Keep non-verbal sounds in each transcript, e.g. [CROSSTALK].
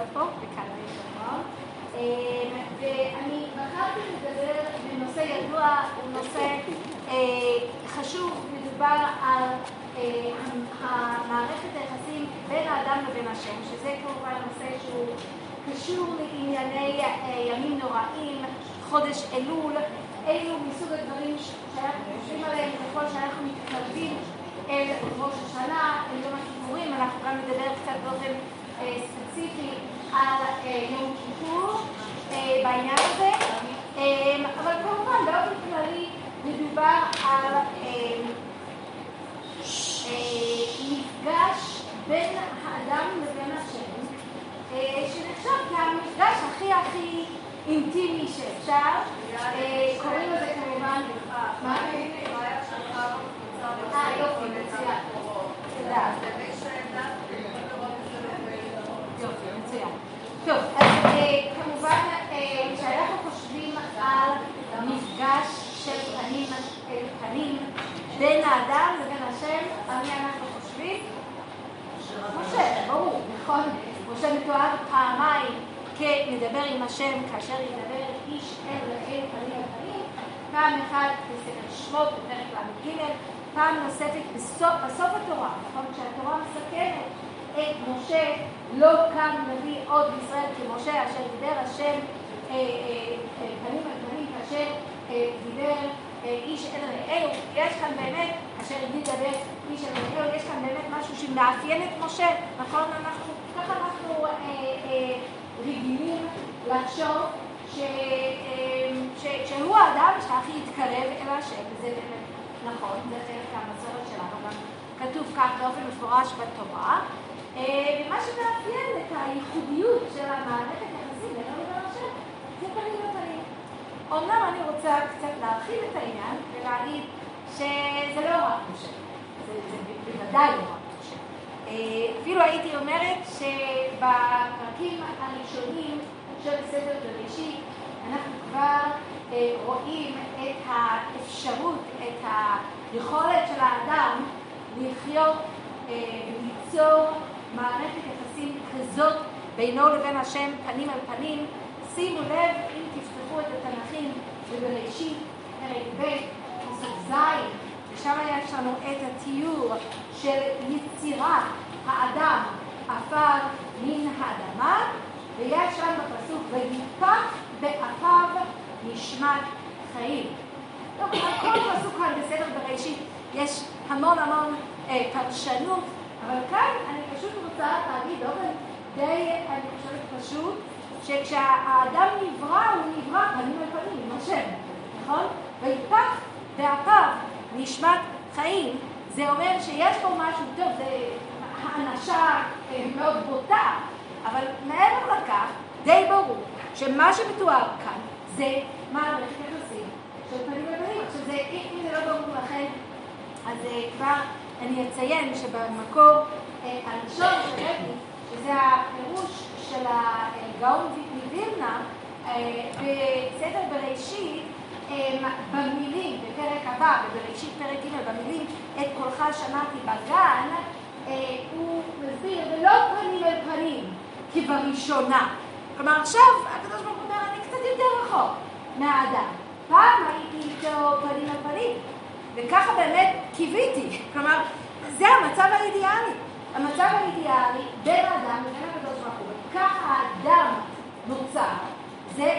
להיות פה בכאן שלום. ואני בחרתי לדבר בנושא ידוע, הוא נושא חשוב, מדובר על המערכת היחסים בין האדם לבין השם, שזה כמובן נושא שהוא קשור לענייני ימים נוראים, חודש אלול, אלו מסוג הדברים שאנחנו חושבים עליהם ככל שאנחנו מתקרבים אל ראש השנה, אל יום הכיפורים, אנחנו גם נדבר קצת באופן ספציפי על יום כיפור בעניין הזה, אבל כמובן באופן כללי מדובר על מפגש בין האדם לבין השם, שנחשב כמפגש הכי הכי אינטימי שאפשר, קוראים לזה כמובן, מה? אה יופי, מצוין, תודה. יופי, מצוין. טוב, אז כמובן כשאנחנו חושבים על מפגש של פנים אל פנים בין האדם לבין השם, על מי אנחנו חושבים? משה, ברור, נכון? משה מתואר פעמיים כמדבר עם השם כאשר ידבר איש אל אל פנים אל פנים, פעם אחת בספר שמות בפרק ל"ג, פעם נוספת בסוף, בסוף התורה, נכון? כשהתורה מסכמת את משה, לא קם נביא עוד בישראל כמשה אשר דיבר השם פנים אל פנים כאשר דיבר איש אל רעהו, יש כאן באמת, אשר ידבר איש אל רעהו, יש כאן באמת משהו שמאפיין את משה, נכון? אנחנו, ככה אנחנו רגילים לחשוב שהוא האדם שהכי יתקרב אל השם, וזה באמת נכון, זה חלק מהמסורת שלנו, גם כתוב כך באופן מפורש בתורה, ומה שמאפיין את הייחודיות של המערכת היחסים בינו לבין השם, זה פנים לפנים. אומנם אני רוצה קצת להרחיב את העניין ולהגיד שזה לא רק משה, זה, זה בוודאי לא רק משה. אפילו הייתי אומרת שבפרקים הראשונים של ספר בראשית אנחנו כבר רואים את האפשרות, את היכולת של האדם לחיות וליצור מערכת יחסים כזאת בינו לבין השם פנים על פנים. שימו לב, אם תפתחו את התנ"כים בבראשית, פרק ב', פסוק ז', ושם יש לנו את התיאור של יצירת האדם עפר מן האדמה, ויש שם בפסוק ויפח באפיו נשמת חיים. טוב, על כל פסוק כאן בסדר בראשית יש המון המון אה, פרשנות, אבל כאן אני רוצה להגיד באופן די, אני חושבת פשוט, שכשהאדם נברא, הוא נברא פנים על פנים עם השם, נכון? ויפח באפיו נשמת חיים, זה אומר שיש פה משהו טוב, זה האנשה מאוד בוטה, אבל מעבר לכך, די ברור שמה שמתואר כאן זה מערכת יחסים של פנים לפנים. עכשיו, זה, אם זה לא ברור לכם, אז כבר אני אציין שבמקור הראשון שהבאתי, שזה הפירוש של הגאון מווילנה, בסדר בראשית, במילים, בפרק הבא, בבראשית פרק ג', במילים את קולך שמעתי בגן, הוא מסביר, ולא פנים אל פנים, כבראשונה. כלומר, עכשיו הקדוש ברוך הוא אומר, אני קצת יותר רחוק מהאדם. פעם הייתי איתו פנים על פנים, וככה באמת קיוויתי. כלומר, זה המצב האידיאלי. המצב האידיאלי בין האדם לבין הקדוש ברוך הוא, וככה האדם נוצר, זה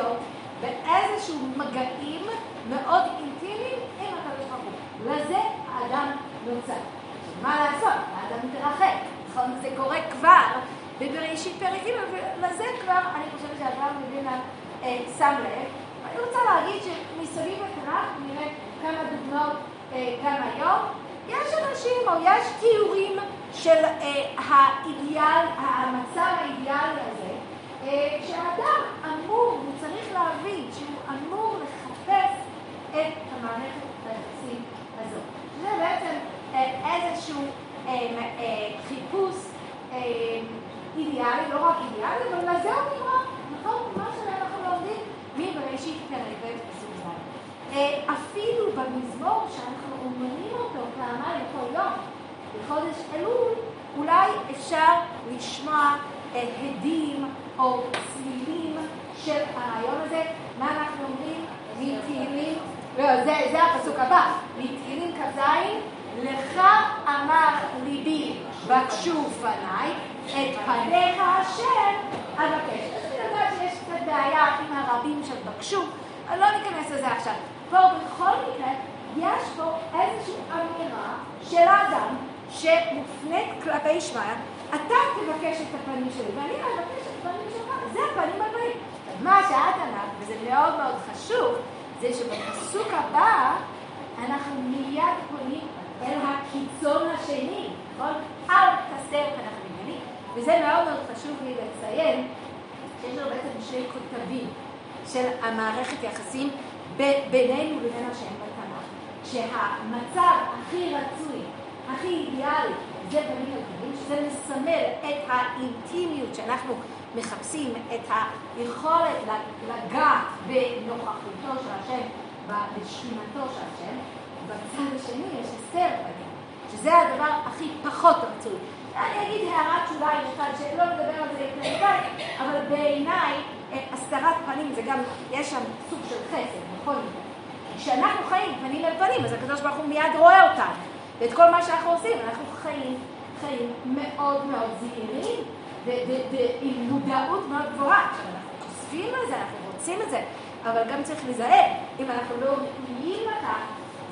לחיות באיזשהו מגעים מאוד אינטימיים עם הקדוש ברוך הוא. לזה האדם נוצר. מה לעשות? האדם מתרחק. נכון? זה קורה כבר בבראשית פרק ג' ולזה כבר אני חושבת שאברהם מבינה שם לב. אני רוצה להגיד שמסביב לתנ"ך נראה כמה דוגמאות גם היום. יש אנשים או יש תיאורים של האידיאל, המצב האידיאלי הזה, שהאדם אמור, הוא צריך להבין שהוא אמור לחפש את המערכת היחסים הזאת. זה בעצם איזשהו חיפוש אידיאלי, לא רק אידיאלי, אבל לזה הוא נראה, נכון? מה שאנחנו לומדים מבראשית פרק ב'. אפילו במזמור שאנחנו אומרים אותו פעמיים כל יום, בחודש אלול, אולי אפשר לשמוע הדים או צלילים של הרעיון הזה. מה אנחנו אומרים? מתהילים, לא, זה, זה הפסוק הבא, מתהילים כ"ז, לך אמר ליבי בקשו פניי, את פניך השם אבקש. אני יודעת שיש קצת בעיה עם הרבים של בקשו, אבל לא ניכנס לזה עכשיו. פה בכל מקרה, יש פה איזושהי אמירה של האדם שמופנית כלפי ישמעאל, אתה תבקש את הפנים שלי, ואני אבקש את הפנים זה הפנים הבאים. מה שאת אמרת, וזה מאוד מאוד חשוב, זה שבפסוק הבא אנחנו מיד פונים אל הקיצון השני, נכון? אל תסתר פניך ממני, וזה מאוד מאוד חשוב לי לציין שיש לנו בעצם שני כותבים של המערכת יחסים בינינו לבין השם בתנ"ך, שהמצב הכי רצוי, הכי אידיאלי, זה פנים אל מסמל את האינטימיות שאנחנו מחפשים, את היכולת לגעת בנוכחותו של השם, בשכינתו של השם, בצד השני יש הסתר פנים, שזה הדבר הכי פחות רצוי. אני אגיד הערת שוליים אחד, שלא נדבר על זה יותר מדי, אבל בעיניי הסתרת פנים זה גם, יש שם סוג של חסד, נכון? כשאנחנו חיים פנים אל פנים, אז הקדוש ברוך הוא מיד רואה אותנו. ואת כל מה שאנחנו עושים, אנחנו חיים, חיים מאוד מאוד זהירים ועם מודעות מאוד גבוהה. עכשיו, אנחנו חושבים על זה, אנחנו רוצים את זה, אבל גם צריך להיזהר. אם אנחנו לא ראויים לכך,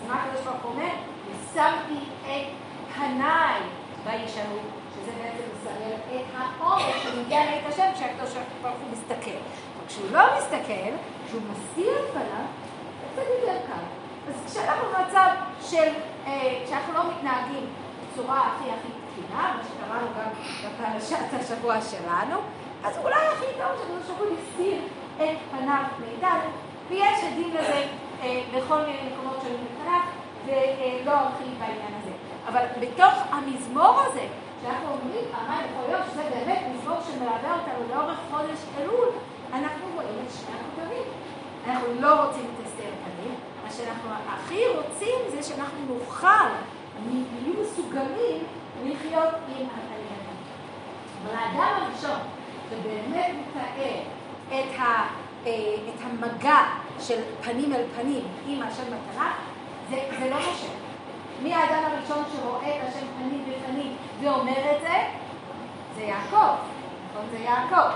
אז מה הקדוש ברוך אומר? ושמתי את פניי וישאלו, שזה בעצם מסמל את העומק שמגיע לעת השם כשהקדוש ברוך הוא מסתכל. וכשהוא לא מסתכל, כשהוא מסיר את פניו, זה קצת יותר קל. אז כשאנחנו במצב של, אה, כשאנחנו לא מתנהגים בצורה הכי הכי תקינה, מה שקראנו גם בפרשת השבוע שלנו, אז אולי הכי טוב שהקדוש ברוך הוא יסתיר את פניו מאיתנו, ויש עדים לזה אה, בכל מיני מקומות של מבחינה, ולא ארחיב בעניין הזה. אבל בתוך המזמור הזה, שאנחנו אומרים פעמיים בכל יום, שזה באמת מזמור שמלווה אותנו לאורך חודש אלול, אנחנו רואים את שני הכותבים. אנחנו לא רוצים את הסתר פנים, מה שאנחנו הכי רוצים זה שאנחנו נוכל, נהיו מסוגלים לחיות עם התלמידים. אבל האדם הראשון שבאמת מתאר את, ה, אה, את המגע של פנים אל פנים עם השם בתנ"ך, זה, זה לא משה. מי האדם הראשון שרואה את השם פנים בפנים ואומר את זה? זה יעקב, נכון? זה יעקב.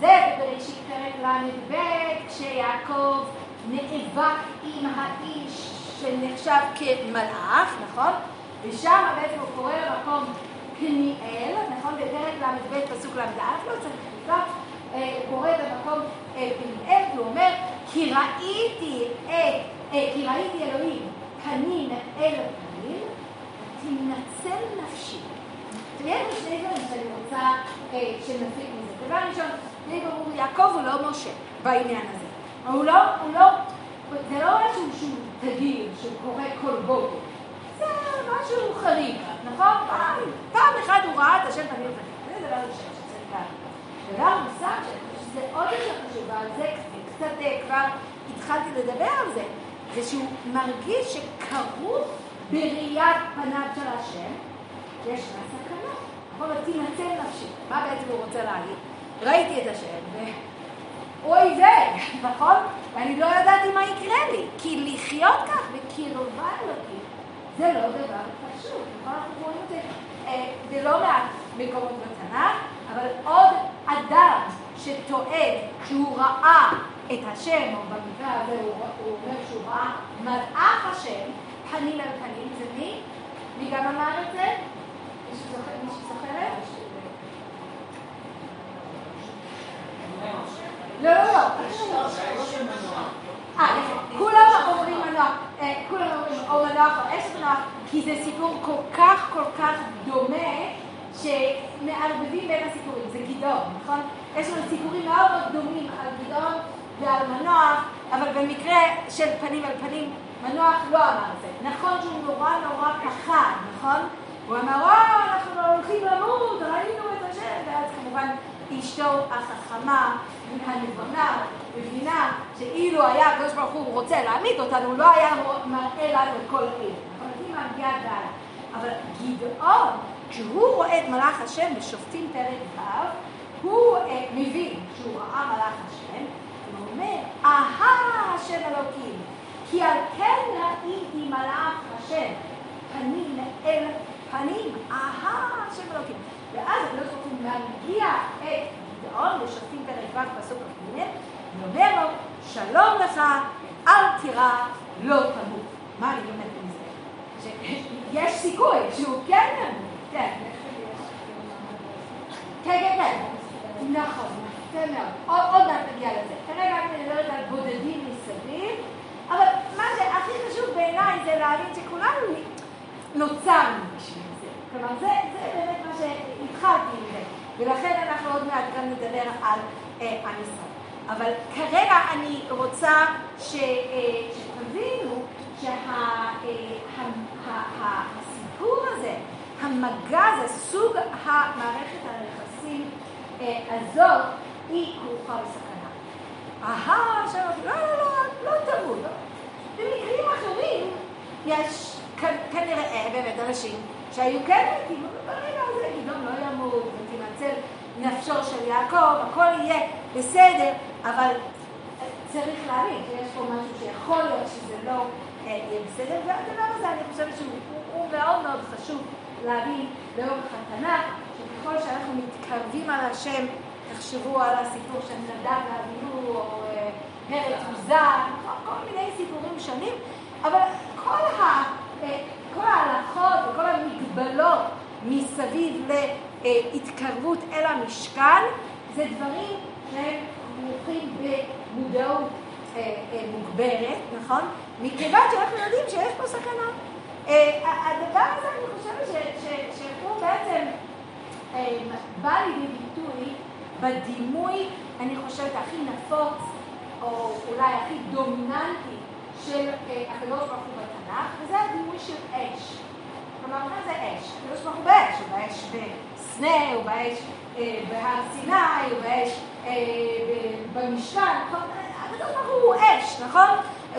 זה בראשית פרק ל"ב, כשיעקב נאבק עם האיש שנחשב כמלאך, נכון? ושם בעצם הוא קורא למקום פניאל, נכון? בפרק ל"ב פסוק ל"א, לא צריך לקרוא, הוא קורא במקום פניאל, והוא אומר, כי ראיתי את, כי ראיתי אלוהים פנים אל פנים, תנצל נפשי. יש שני דברים שאני רוצה שנפיק מזה. דבר ראשון, די ברור, יעקב הוא לא משה בעניין הזה. הוא לא, הוא לא, זה לא משהו שהוא תדיר, שהוא קורה כל בוקר. זה משהו חריג, נכון? פעם, אחת הוא ראה את השם פנים ופנים. זה דבר ראשון שצריך להגיד. דבר נוסף, שזה עוד יותר חשוב, ועל זה קצת כבר התחלתי לדבר על זה, זה שהוא מרגיש שכרוך בראיית פניו של השם, יש לה סכנה. נכון? תינצל נפשי. מה בעצם הוא רוצה להגיד? ראיתי את השם, ואוי ויי, נכון? ואני לא ידעתי מה יקרה לי, כי לחיות כך בקרבה אלוקית זה לא דבר פשוט, נכון? אנחנו רואים את זה אה, בלא מעט מקומות בתנ"ך, אבל עוד אדם שטוען שהוא ראה את השם, או במקרה הזה הוא, אומר שהוא ראה מלאך השם, פנים אל פנים, זה מי? מי גם אמר את זה? מישהו זוכרת? לא, לא, לא. אה, כולם אומרים אומרים או מנוח או אשת מנוח, כי זה סיפור כל כך כל כך דומה, שמערבבים בין הסיפורים. זה גדעון, נכון? יש לנו סיפורים מאוד מאוד דומים על גדעון ועל מנוח, אבל במקרה של פנים על פנים, מנוח לא אמר את זה. נכון שהוא נורא נורא פחד, נכון? הוא אמר, וואו, אנחנו הולכים למות, ראינו את השם, ואז כמובן אשתו החכמה הנבונה מבינה שאילו היה הקדוש ברוך הוא רוצה להעמיד אותנו, לא היה מראה לנו את כל העיר. אבל היא מגיעה דלה. אבל גדעון, כשהוא רואה את מלאך השם בשופטים פרק ו', הוא מבין שהוא ראה מלאך השם, הוא אומר, אהה השם אלוקים, כי על כן ראיתי מלאך השם, פנים אל פנים, אהה השם אלוקים. ואז הקדוש ברוך הוא מגיע את גדעון לשופטים פרק ו' פסוק כ"ג, ואומר לו, שלום לך, אל תירא, לא תמות. מה אני לומדת מזה? שיש סיכוי שהוא כן ימות, כן. כן, כן, כן. נכון, יפה מאוד. עוד מעט נגיע לזה. כרגע אני מדברת על בודדים מסביב, אבל מה שהכי חשוב בעיניי זה להבין שכולנו נוצרנו בשביל זה. כלומר, זה באמת מה שהתחלתי עם. ולכן אנחנו עוד מעט גם נדבר על עם ישראל. אבל כרגע אני רוצה שתבינו שהסיפור הזה, המגע הזה, סוג המערכת היחסים הזאת, היא כרוכה בסכנה. אהה, שאמרתי, לא, לא, לא, לא תמות. במקרים אחרים יש כנראה באמת אנשים שהיו כן מתים, אבל ברגע הזה גדעון לא ימות, ותימצא נפשו של יעקב, הכל יהיה בסדר, אבל צריך להבין שיש פה משהו שיכול להיות שזה לא יהיה בסדר, והדבר הזה אני חושבת שהוא מאוד מאוד חשוב להבין לאורך התנ"ך, שככל שאנחנו מתקרבים על השם, תחשבו על הסיפור של נדב ואביהו, או פרץ מוזר, כל מיני סיפורים שונים, אבל כל, ה, כל ההלכות וכל המגבלות מסביב להתקרבות אל המשכן, זה דברים שהם כרוכים במודעות מוגברת, נכון? מכיוון שאנחנו יודעים שיש פה סכנה. הדבר הזה, אני חושבת שהוא בעצם בא לידי ביטוי בדימוי, אני חושבת, הכי נפוץ, או אולי הכי דומיננטי של הקדוש ברוך הוא בתנ"ך, וזה הדימוי של אש. כלומר, מה זה אש? הקדוש ברוך הוא באש, הוא באש בסנה, הוא באש בהר סיני, הוא באש במשכן, הקדוש ברוך הוא אש, נכון?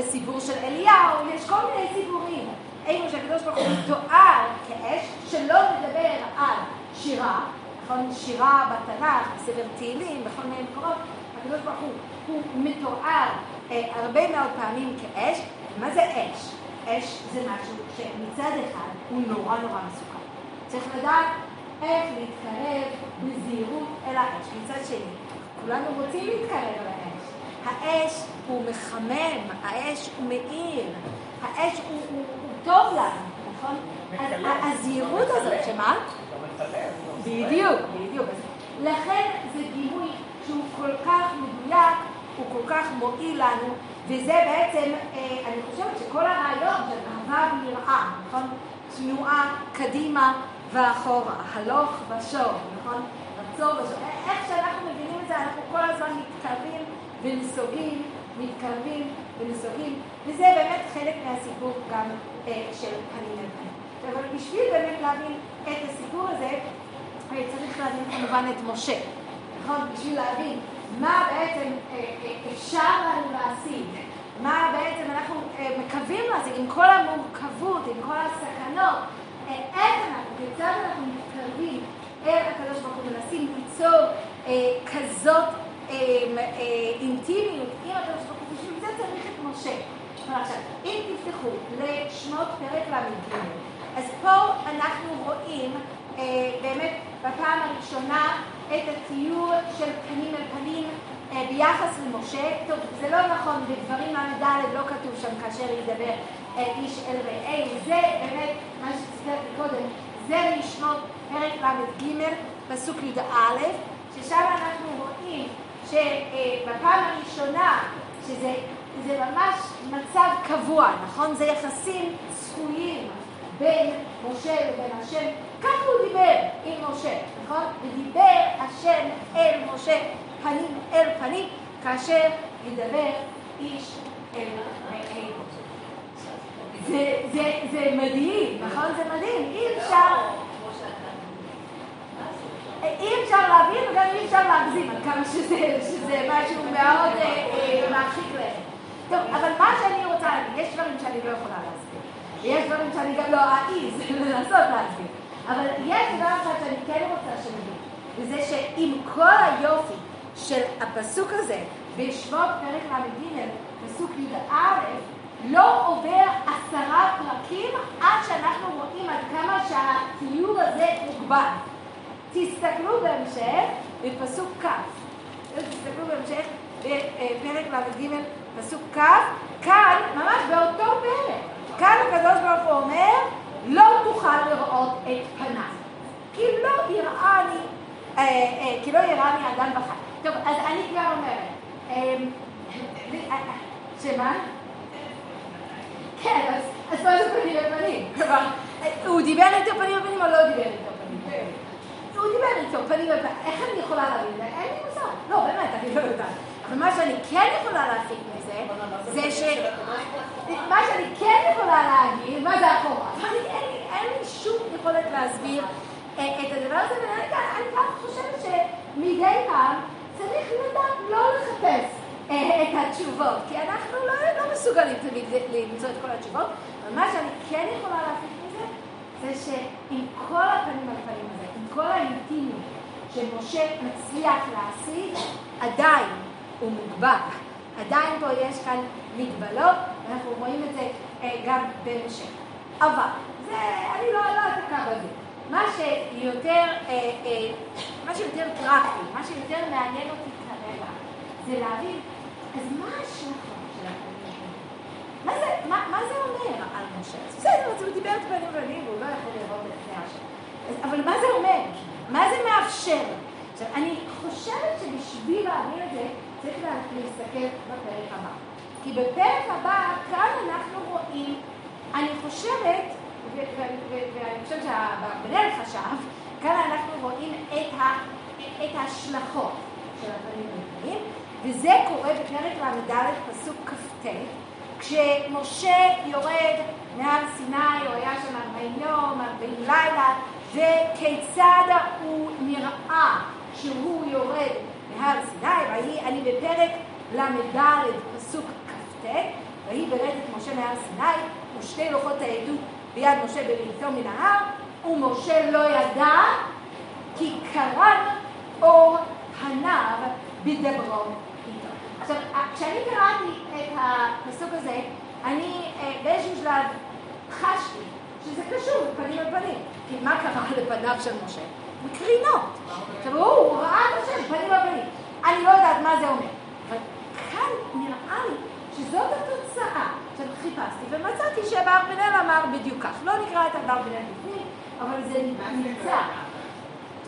סיפור של אליהו, יש כל מיני סיפורים. איפה שהקדוש ברוך הוא מתואר כאש, שלא מדבר על שירה, נכון? שירה בתנ"ך, בסדר תהילים, בכל מיני מקומות, הקדוש ברוך הוא, הוא מתואר אה, הרבה מאוד פעמים כאש. מה זה אש? אש זה משהו שמצד אחד הוא נורא נורא מסוכן. צריך לדעת איך להתקרב בזהירות אל האש. מצד שני, כולנו רוצים להתקרב אל האש. האש הוא מחמם, האש הוא מאיר, האש הוא, הוא, הוא טוב לנו, נכון? הזהירות הזאת, שמה? בדיוק, בדיוק. לכן זה דימוי שהוא כל כך מדויק, הוא כל כך מועיל לנו, וזה בעצם, אני חושבת שכל הרעיון של אהבה ויראה, נכון? תנועה קדימה ואחורה, הלוך ושוב, נכון? רצור ושוב. איך שאנחנו מבינים את זה, אנחנו כל הזמן מתקרבים ונסוגים, מתקרבים ונסוגים, וזה באמת חלק מהסיפור גם אה, של פנים אל פנים. אבל בשביל באמת להבין את הסיפור הזה, צריך להבין כמובן את משה, נכון? בשביל להבין מה בעצם אה, אה, אפשר לנו להשיג, מה בעצם אנחנו אה, מקווים להשיג עם כל המורכבות, עם כל הסכנות, אה, איך אנחנו, כיצד אנחנו מתקרבים אל הקדוש ברוך הוא מנסים ליצור אה, כזאת אה, אה, אינטימיות עם הקדוש ברוך הוא, בשביל זה צריך את משה. עכשיו, אם תפתחו לשמות פרק ל"ג, אז פה אנחנו רואים אה, באמת בפעם הראשונה את התיאור של פנים אל פנים ביחס למשה. טוב, זה לא נכון, בדברים ל"ד לא כתוב שם כאשר ידבר אה, איש אל רעהו. זה באמת מה שציטטתי קודם, זה משמות פרק ל"ג, פסוק י"א, ששם אנחנו רואים שבפעם הראשונה, שזה זה ממש מצב קבוע, נכון? זה יחסים צפויים בין משה לבין השם. ככה הוא דיבר עם משה, נכון? ודיבר השם אל משה פנים אל פנים, כאשר ידבר איש אל רעהו. זה, זה, זה מדהים, נכון? זה מדהים. אי אפשר... אי אפשר להבין וגם אי אפשר להגזים על כמה שזה, שזה משהו מאוד מרחיק לכת. טוב, אבל מה שאני רוצה להגיד, יש דברים שאני לא יכולה להסביר, ויש דברים שאני גם לא אעז לנסות להסביר, אבל יש דבר אחד שאני כן רוצה שנבין, וזה שעם כל היופי של הפסוק הזה, בשבועות פרק ל"ג, פסוק י"א, לא עובר עשרה פרקים עד שאנחנו רואים עד כמה שהתיאור הזה מוגבל. תסתכלו בהמשך בפסוק כ', תסתכלו בהמשך בפרק ל"ג, פסוק כ', כאן, ממש באותו פרק, כאן הקדוש ברוך הוא אומר, לא תוכל לראות את פניו, כי לא יראני, אה, אה, כי לא יראני אדם בחי. טוב, אז אני כבר אומרת, אמ, אה, שמה? כן, אז מה זה פנים בפנים? כלומר, הוא דיבר איתו פנים בפנים או לא דיבר איתו פנים? הוא דיבר איתו פנים בפנים, איך אני יכולה להבין? אין לי מושג. לא, באמת, אני לא יודעת. אבל מה שאני כן יכולה להפיק מזה, זה ש... מה שאני כן יכולה להגיד, מה זה אחורה? אין לי שום יכולת להסביר את הדבר הזה, ואני חושבת שמדי פעם צריך לדעת לא לחפש את התשובות, כי אנחנו לא, לא מסוגלים תמיד למצוא את כל התשובות, אבל מה שאני כן יכולה להפיק מזה, זה שעם כל הפנים על הפנים הזה, עם כל האינטימיות שמשה מצליח להשיג, עדיין הוא מוגבל. עדיין פה יש כאן מגבלות, ואנחנו רואים את זה אה, גם בהמשך. אבל, זה, אני לא, לא אתקע בזה. מה שיותר, אה, אה, מה שיותר פרקטי, מה שיותר מעניין אותי כרגע, זה להבין אז מה השחר של הפנים? מה זה, אומר על משה? בסדר, אז הוא דיבר את פנים פנים והוא לא יכול לראות את פני השם. אבל מה זה אומר? מה זה מאפשר? עכשיו, אני חושבת שבשביל להבין את זה, צריך להסתכל בפרק הבא. כי בפרק הבא, כאן אנחנו רואים, אני חושבת, ואני חושבת שהבנאל חשב, כאן אנחנו רואים את, ההשלכות של הפנים הפנים. וזה קורה בפרק ל"ד פסוק כ"ט, כשמשה יורד מהר סיני, הוא היה שם 40 יום, 40 לילה, וכיצד הוא נראה כשהוא יורד מהר סיני, ויהי אני בפרק ל"ד פסוק כ"ט, ויהי ברד את משה מהר סיני, ושתי לוחות העדות ביד משה בראיתו מן ההר, ומשה לא ידע כי קרן אור פניו בדברו עכשיו, כשאני קראתי את הפסוק הזה, אני אה, באיזשהו שלב חשתי שזה קשור פנים על פנים. כי מה קרה לפניו של משה? מקרינות. עכשיו, הוא ראה את השם פנים פנים. אני לא יודעת מה זה אומר. אבל כאן נראה לי שזאת התוצאה. עכשיו, חיפשתי ומצאתי שאברבנאל אמר בדיוק כך. לא נקרא את אברבנאל בפנים, אבל זה נמצא.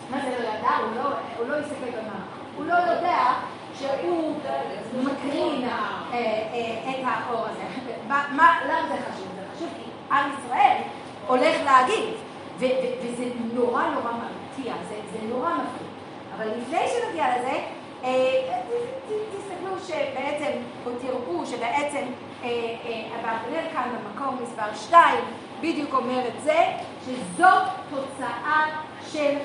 מה זה לא ידע? הוא לא הסתכל לא במאמר. הוא לא יודע שהוא מקרין אה, אה, את האור הזה. למה זה חשוב? זה חשוב כי עם ישראל הולך להגיד, וזה נורא נורא מרתיע, זה נורא מפחיד. אבל לפני שנגיע לזה, אה, תסתכלו שבעצם, או תראו שבעצם אברבנאל כאן במקום מספר 2 בדיוק אומר את זה, שזאת תוצאה של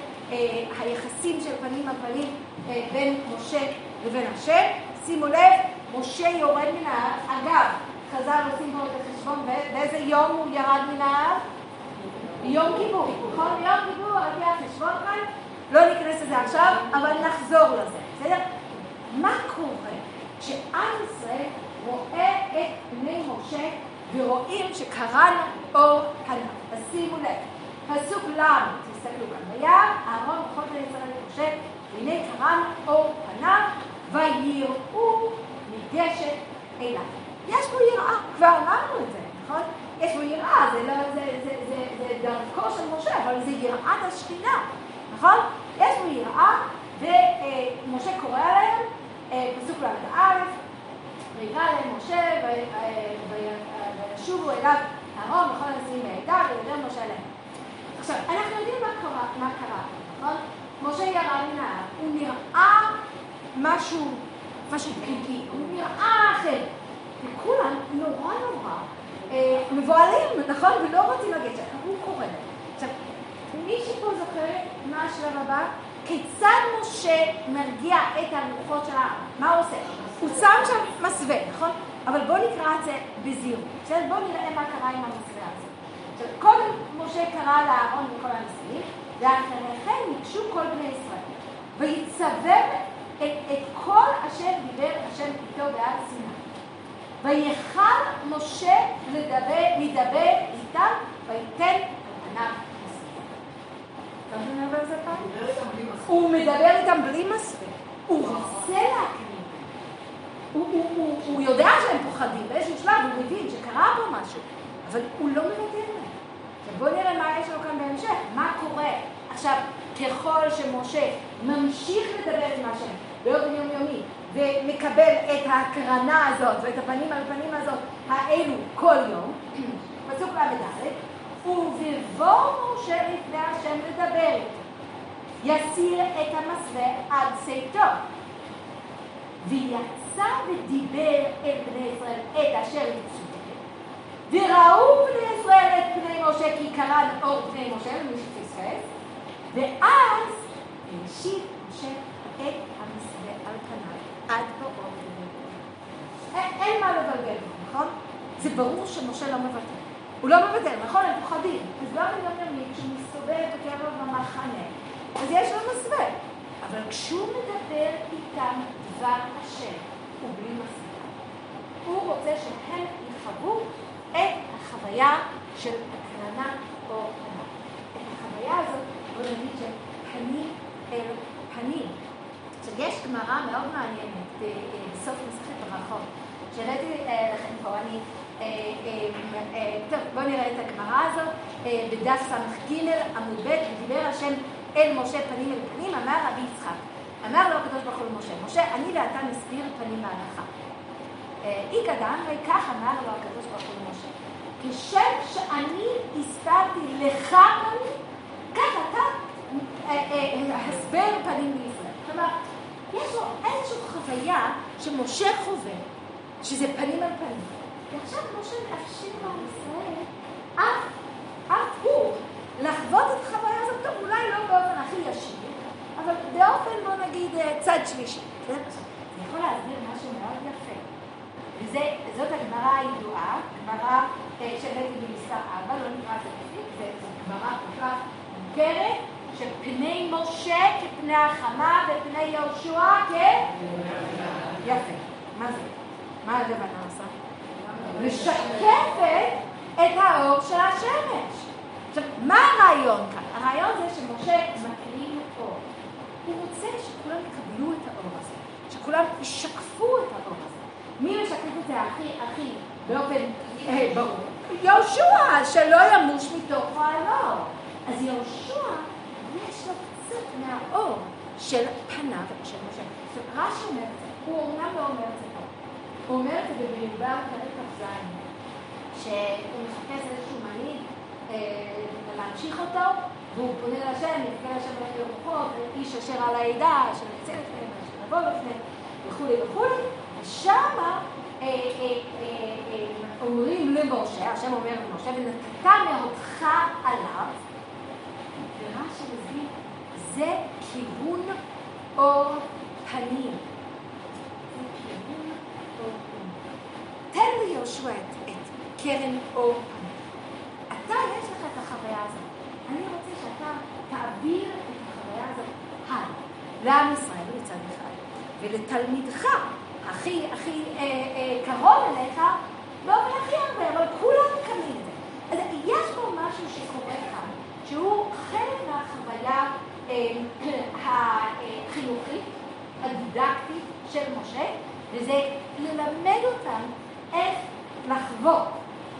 היחסים של פנים על פנים בין משה לבין השם. שימו לב, משה יורד מן הארץ. אגב, חז"ל עושים פה את החשבון, באיזה יום הוא ירד מן הארץ? יום כיפור. נכון? יום כיפור, על פי החשבון כאן, לא ניכנס לזה עכשיו, אבל נחזור לזה, בסדר? מה קורה כשעם ישראל רואה את פני משה ורואים שקראנו אור פניו? אז שימו לב, פסוק ל', תסתכלו כאן, וירא אהרון וכל בני ישראל למשה, והנה קראנו אור פניו ויראו ניגשת אליו. יש פה יראה, כבר אמרנו את זה, נכון? יש פה יראה, זה, לא, זה, זה, זה, זה דרכו של משה, אבל זה יראת השכינה, נכון? יש פה יראה, ומשה קורא עליהם, אה, פסוק ל"א, ויקרא להם משה, וישובו אליו אהרון וכל הנשיאים בעדה, וידבר משה אליהם. עכשיו, אנחנו יודעים מה קרה, מה קרה, נכון? משה ירד מן הוא נראה משהו, משהו פליטי, הוא נראה אחר. וכולם נורא נורא אה, מבוהלים, נכון? ולא רוצים לגשת. הוא קורא. עכשיו, מי שפה זוכר מה השלב הבא? כיצד משה מרגיע את הרוחות של העם? מה הוא עושה? הוא שם שם מסווה, נכון? אבל בואו נקרא את זה בזהירות. בואו נראה מה קרה עם המסווה הזה. עכשיו, קודם משה קרא לאהרון וכל הנשיאים, ואחרי כן ניגשו כל בני ישראל. אשר דיבר השם איתו בהר סיני. ויכל משה לדבר, לדבר איתם, ויתן על פניו הוא מדבר איתם בלי מסווה. הוא רוצה להקריב. הוא, יודע שהם פוחדים, באיזשהו שלב הוא מבין שקרה פה משהו, אבל הוא לא. עכשיו בואו נראה מה יש לנו כאן בהמשך, מה קורה. עכשיו, ככל שמשה ממשיך לדבר עם השם באופן יומיומי, ומקבל את ההקרנה הזאת ואת הפנים על הפנים הזאת, האלו כל יום, [CLEARS THROAT] פסוק ל"ד, ובבוא משה לפני השם לדבר יסיר את המסווה עד צאתו. ויצא ודיבר אל בני ישראל את אשר יצווה, וראו בני ישראל את פני משה כי קרן אור פני משה, ואז המשיך משה את המסווה על פניו עד באור אין מה לבלבל, נכון? זה ברור שמשה לא מוותר. הוא לא מוותר, נכון? הם פוחדים. אז לא יומי, כשהוא מסתובב בקרב במחנה, אז יש לו מסווה. אבל כשהוא מדבר איתם דבר השם, הוא בלי מסווה. הוא רוצה שהם יחוו את החוויה של הקרנה או פנה. את החוויה הזאת, בוא נגיד של פנים פנים. עכשיו, יש גמרא מאוד מעניינת אה, אה, בסוף מסכת ברכות, שהראיתי אה, לכם פה, אני אה, אה, אה, טוב, בואו נראה את הגמרא הזאת, בדף ס"ג עמוד ב', ודיבר השם אל משה פנים אל פנים, אמר רבי יצחק. אמר לו הקדוש ברוך הוא למשה, משה, אני ואתה נסביר פנים להלכה. אי קדם, וכך אמר לו הקדוש ברוך הוא למשה, כשם שאני הסברתי לך פנים, הסבר פנים בישראל. כלומר, יש לו איזושהי חוויה שמשה חווה, שזה פנים על פנים. ועכשיו משה מאפשר לעם ישראל, אף, הוא, לחוות את החוויה הזאת, טוב, אולי לא באופן הכי ישיר, אבל באופן, בוא נגיד, אה, צד שלישי. זה יכול להסביר משהו מאוד יפה. וזאת הגמרא הידועה, גמרא אה, שהבאתי במספר ארבע, לא נקרא את זה זו גמרא כל כך מוכרת, שפני משה כפני החמה ופני יהושע כ... יפה. מה זה? מה הדבר עושה? משקפת את האור של השמש. עכשיו, מה הרעיון כאן? הרעיון זה שמשה מקרין אור. הוא רוצה שכולם יקבלו את האור הזה, שכולם ישקפו את האור הזה. מי משקף את זה הכי, הכי, באופן אה, ברור? יהושע, שלא ימוש מתוך האור. אז יהושע, קצת מהאור של פניו של משה. רש"י אומר את זה, הוא אומנם לא אומר את זה פה. הוא אומר את זה במדבר פרק כ"ז, שהוא מחפש איזשהו מנהיג אה, להמשיך אותו, והוא פונה להשם, יפנה להשם בלב לרוחות, איש אשר על העדה, אשר יצא לפניהם, אשר יבוא לפניהם, וכולי וכולי, ושמה אה, אה, אומרים למשה, השם אומר למשה, ונתת מאותך עליו, ורש"י זה כיוון אור פנים. תן לי יהושע את, את קרן אור אתה, יש לך את החוויה הזאת. אני רוצה שאתה תעביר את החוויה הזאת הלאה, לעם ישראל מצד אחד, ולתלמידך, הכי הכי אה, אה, קרוב אליך, באופן הכי הרבה, אבל כולם מקבלים את זה. אז יש פה משהו שקורה כאן, שהוא חלק מהחוויה אה, החינוכית, הדידקטית של משה, וזה ללמד אותם איך לחוות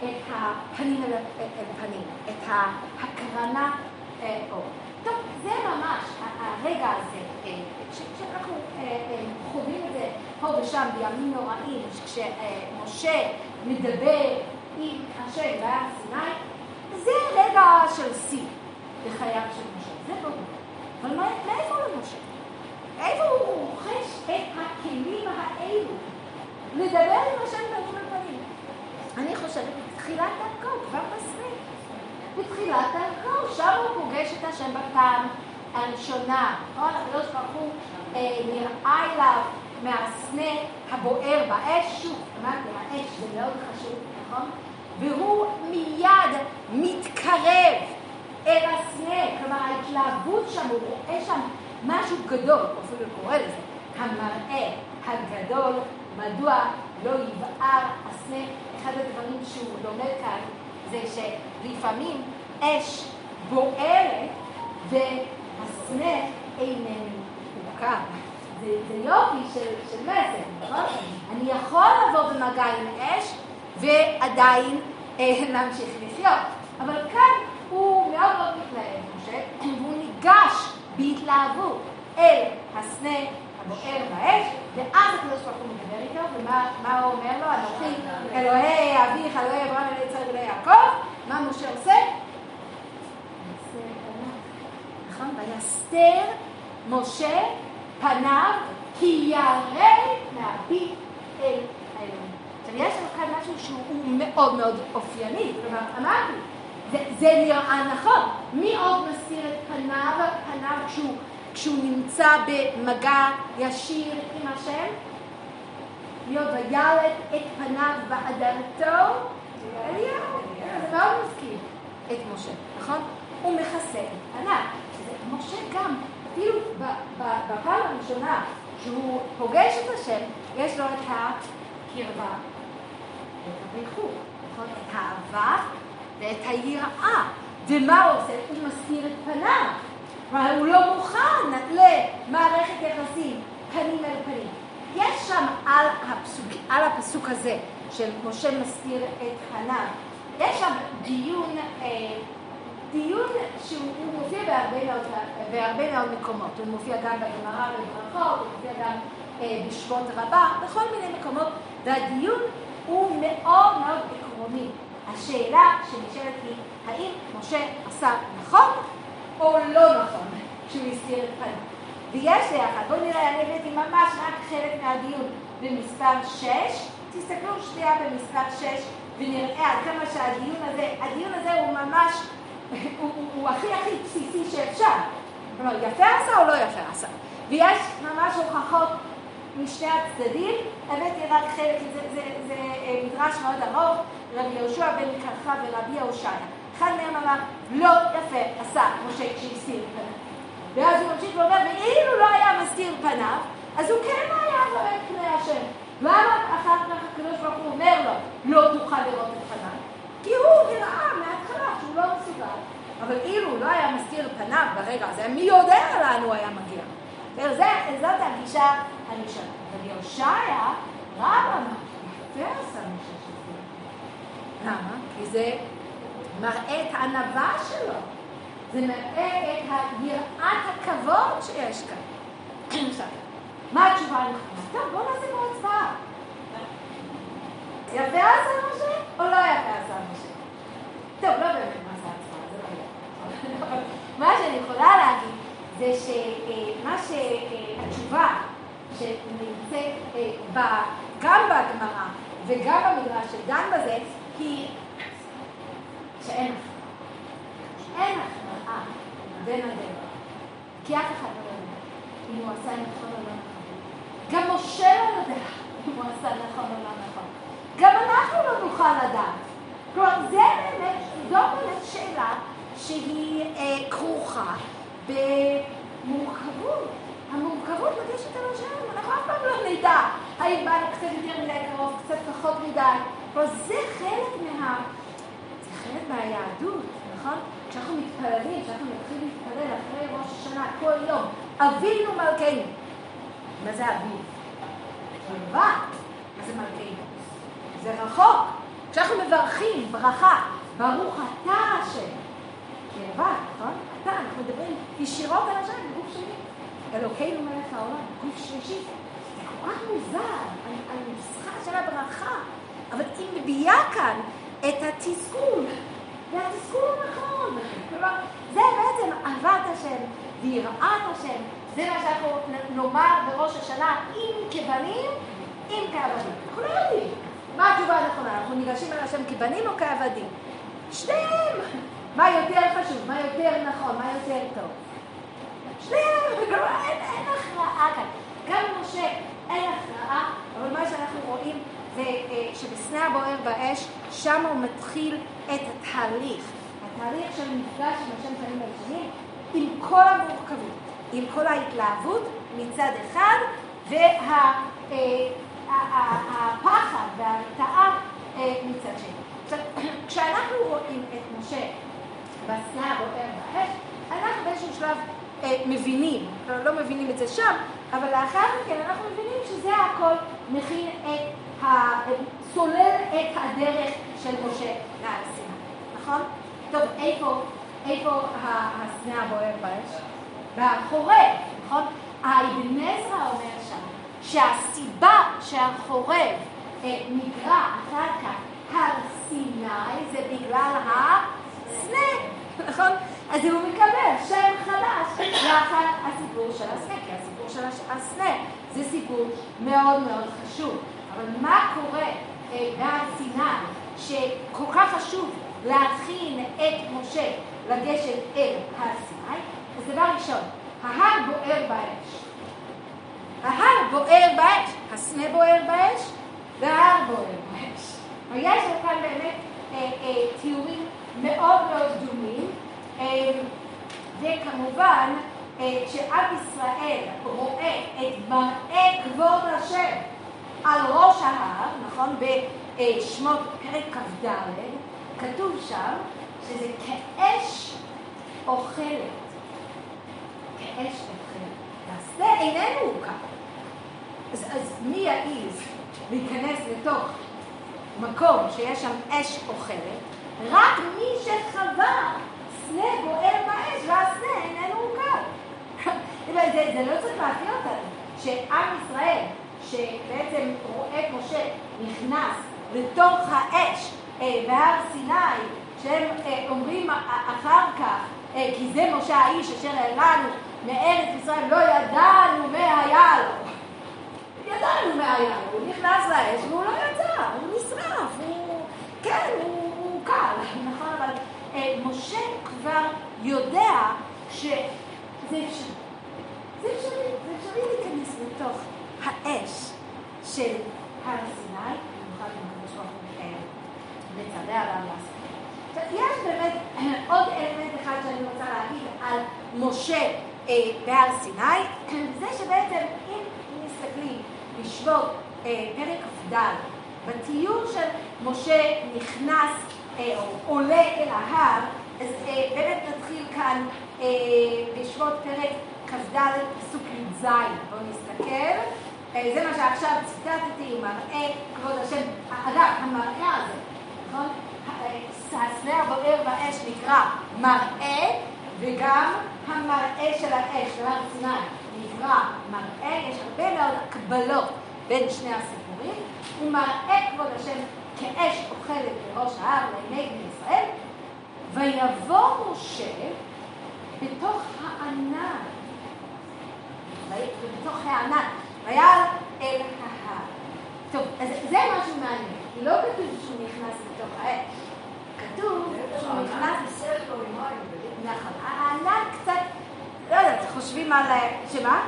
את הפנים אל פנים, את ההקרנה אור. טוב, זה ממש הרגע הזה, כשאנחנו חווים את זה פה ושם בימים נוראים, כשמשה מדבר עם השם בהר סיני, זה רגע של שיא בחייו של משה, זה ברור. אבל מאיפה למשה? איפה הוא רוכש את הכלים האלו לדבר עם השם פנים אל פנים? אני חושבת, בתחילת דרכו, כבר בסרט. בתחילת דרכו, שם הוא פוגש את השם בפעם הראשונה. נכון? הקדוש ברוך הוא אה, נראה אליו מהסנה הבוער באש, שוב, אמרתי, האש זה מאוד חשוב, נכון? והוא מיד מתקרב אל הסנה, כלומר ההתלהבות שם, הוא רואה שם משהו גדול, אפילו קורא לזה, המראה, הגדול, מדוע לא יבער הסנה. אחד הדברים שהוא לומד כאן זה שלפעמים אש בוערת והסנה איננו מוכר. זה, זה יופי של, של מסר, נכון? אני יכול לבוא במגע עם אש ועדיין אה, להמשיך לחיות. אבל כאן הוא מאוד מאוד מתלהב, משה, והוא ניגש בהתלהבות אל הסנה הבוער באש, ואז הקדוש ברוך הוא מדבר איתו, ומה הוא אומר לו? אנוכי אלוהי אביך, אלוהי אברהם, אלוהי יצחק אלוהי יעקב, מה משה עושה? נכון? ויסתר משה פניו כי ירא להביט אל האלוהים. עכשיו יש לנו כאן משהו שהוא מאוד מאוד אופייני, כלומר אמרתי, זה, נראה נכון. מי עוד מסתיר את פניו, פניו כשהוא, כשהוא נמצא במגע ישיר עם השם? מי עוד וילד את פניו באדמתו? אליהו. מאוד מזכיר את משה, נכון? הוא מכסה את פניו. משה גם, אפילו בפעם הראשונה שהוא פוגש את השם, יש לו את הקרבה, את הריחוק, נכון? את האהבה ואת היראה. ומה הוא עושה? הוא מסתיר את פניו. כלומר, הוא לא מוכן למערכת יחסים פנים אל פנים. יש שם על הפסוק, על הפסוק הזה של משה מסתיר את פניו, יש שם דיון, אה, דיון שהוא מופיע בהרבה מאוד, בהרבה מאוד מקומות. הוא מופיע גם בגמרא וברכות, הוא מופיע גם אה, בשבות רבה, בכל מיני מקומות, והדיון הוא מאוד מאוד עקרוני. השאלה שנשאלת היא, האם משה עשה נכון או לא נכון כשהוא הסתיר את פניו? ויש לי אחת, בואו נראה, אני הבאתי ממש רק חלק מהדיון במספר 6, תסתכלו שנייה במספר 6 ונראה עד כמה שהדיון הזה, הדיון הזה הוא ממש, הוא, הוא, הוא הכי הכי בסיסי שאפשר. כלומר, יפה עשה או לא יפה עשה? ויש ממש הוכחות משני הצדדים, הבאתי רק חלק, זה, זה, זה, זה מדרש מאוד ארוך, רבי יהושע בן קרחה ורבי יהושע. אחד מהם אמר, לא יפה עשה משה כשהסתיר פניו. ואז הוא ממשיך ואומר, ואילו לא היה מסתיר פניו, אז הוא כן היה רואה פני השם. למה אחר כך הקדוש ברוך הוא אומר לו, לא תוכל לראות את פניו? כי הוא נראה מההתחלה שהוא לא מסוגל. אבל אילו הוא לא היה מסתיר פניו ברגע הזה, מי יודע לאן הוא היה מגיע. זאת הגישה הראשונה. אבל יהושע, רב אמר, יפה עשה משה. למה? כי זה מראה את הענווה שלו. זה מראה את יראת הכבוד שיש כאן. מה התשובה הנכונה? טוב, בואו נעשה פה הצבעה. יפה עשה משה או לא יפה עשה משה? טוב, לא באמת מה זה הצבעה, זה לא יפה. מה שאני יכולה להגיד זה שמה שהתשובה שנמצאת גם בגמרא וגם במדרש שדן בזה היא שאין הכרעה. אין הכרעה בין הדבר. כי אף אחד לא יודע אם הוא עשה נכון או לא נכון. גם משה לא יודע הוא עשה נכון או נכון. גם אנחנו לא נוכל לדעת. כלומר, זה באמת, זו באמת שאלה שהיא אה, כרוכה במורכבות. המורכבות לגשת על השם, אנחנו אף פעם לא נדע האם באנו קצת יותר מדי קרוב, קצת פחות מדי. כלומר, זה חלק מה... זה חלק מהיהדות, נכון? כשאנחנו מתפללים, כשאנחנו מתחילים להתפלל אחרי ראש השנה כל יום, אבינו מלכנו. מה זה אבינו? קרבה. מה זה מלכנו? זה רחוק. כשאנחנו מברכים ברכה, ברוך אתה השם. קרבה, נכון? אתה, אנחנו מדברים ישירות על השם, גוף שני. אלוקינו מלך העולם, גוף שלישי. זה כך מוזר, הנוסחה של הברכה. אבל היא מביעה כאן את התסכול. והתסכול הוא נכון. כלומר, זה בעצם אהבת השם ויראת השם. זה מה שאנחנו נאמר בראש השנה, אם כבנים, אם כעבדים. אנחנו לא יודעים. מה התשובה הנכונה? אנחנו ניגשים על השם כבנים או כעבדים? שניהם. מה יותר חשוב? מה יותר נכון? מה יותר טוב? שניהם. [LAUGHS] אין, אין הכרעה כאן. גם משה אין הכרעה, אבל מה שאנחנו רואים זה שבסנה הבוער באש, שם הוא מתחיל את התהליך. התהליך של מפגש עם השם פנים הראשונים, עם כל המורכבות, עם כל ההתלהבות מצד אחד, והפחד וההרתעה מצד שני. [CLEARS THROAT] כשאנחנו רואים את משה בסנה הבוער באש, אנחנו באיזשהו שלב מבינים, לא מבינים את זה שם, אבל לאחר מכן אנחנו מבינים שזה הכל מכין את ה... סולל את הדרך של משה להר נכון? טוב, איפה, איפה הסנה הבוער באש? בחורב, נכון? האבן עזרא אומר שם שהסיבה שהחורב אה, נקרא כך הר סיני זה בגלל הסנה, נכון? אז הוא מקבל שם חדש לאחר הסיפור של הסנה, כי הסיפור של הסנה זה סיפור מאוד מאוד חשוב. אבל מה קורה אה, בהר סיני שכל כך חשוב להכין את משה לגשת אל הר סיני? אז דבר ראשון, ההר בוער באש. ההר בוער באש, הסנה בוער באש וההר בוער באש. ויש כאן באמת אה, אה, תיאורים מאוד מאוד דומים, אה, וכמובן אה, כשעם ישראל רואה את מראה כבוד השם על ראש ההר, נכון, בשמות פרק כ"ד, כתוב שם שזה כאש אוכלת. כאש אוכלת. והשדה איננו הוקם. אז, אז מי יעז להיכנס לתוך מקום שיש שם אש אוכלת? רק מי שחווה סנה בוער באש, והסנה איננו הוקם. [LAUGHS] זה, זה לא צריך להפתיע אותנו, שעם ישראל, שבעצם רואה משה נכנס לתוך האש אה, בהר סיני, שהם אה, אומרים אחר כך, אה, כי זה משה האיש אשר העלנו מארץ ישראל, לא ידענו מה היה לו. ידענו מה היה לו, הוא נכנס לאש והוא לא יצא, הוא נשרף, הוא, כן, הוא, הוא קל, [LAUGHS] נכון? אבל אה, משה כבר יודע שזה אפשרי. זה אפשרי, זה אפשרי להיכנס לתוך האש של הר סיני, במיוחד אם הקדוש ברוך הוא מצווה עליו לעשות. יש באמת [CLEARS THROAT] עוד אלמנט אחד שאני רוצה להגיד על משה אה, בהר סיני, זה שבעצם אם מסתכלים בשבות אה, פרק כ"ד, בתיאור של משה נכנס אה, או עולה אל ההר, אז אה, באמת נתחיל כאן אה, בשבות פרק כ"ד פסוק י"ז. בואו נסתכל. אה, זה מה שעכשיו ציטטתי, מראה כבוד השם. אגב, המראה הזה, נכון? הסנה הבוער באש נקרא מראה, וגם המראה של האש, של הר סיני, נקרא מראה. יש הרבה מאוד הקבלות בין שני הסיפורים. הוא מראה כבוד השם כאש אוכלת בראש ההר לעיני בני ישראל, ויבוא משה בתוך הענן, בתוך הענן, ויעל אל ההר. טוב, אז זה משהו מעניין. לא כתוב שהוא נכנס לתוך האש. כתוב שהוא נכנס... נכון. הענן קצת, לא יודעת, חושבים על... שמה?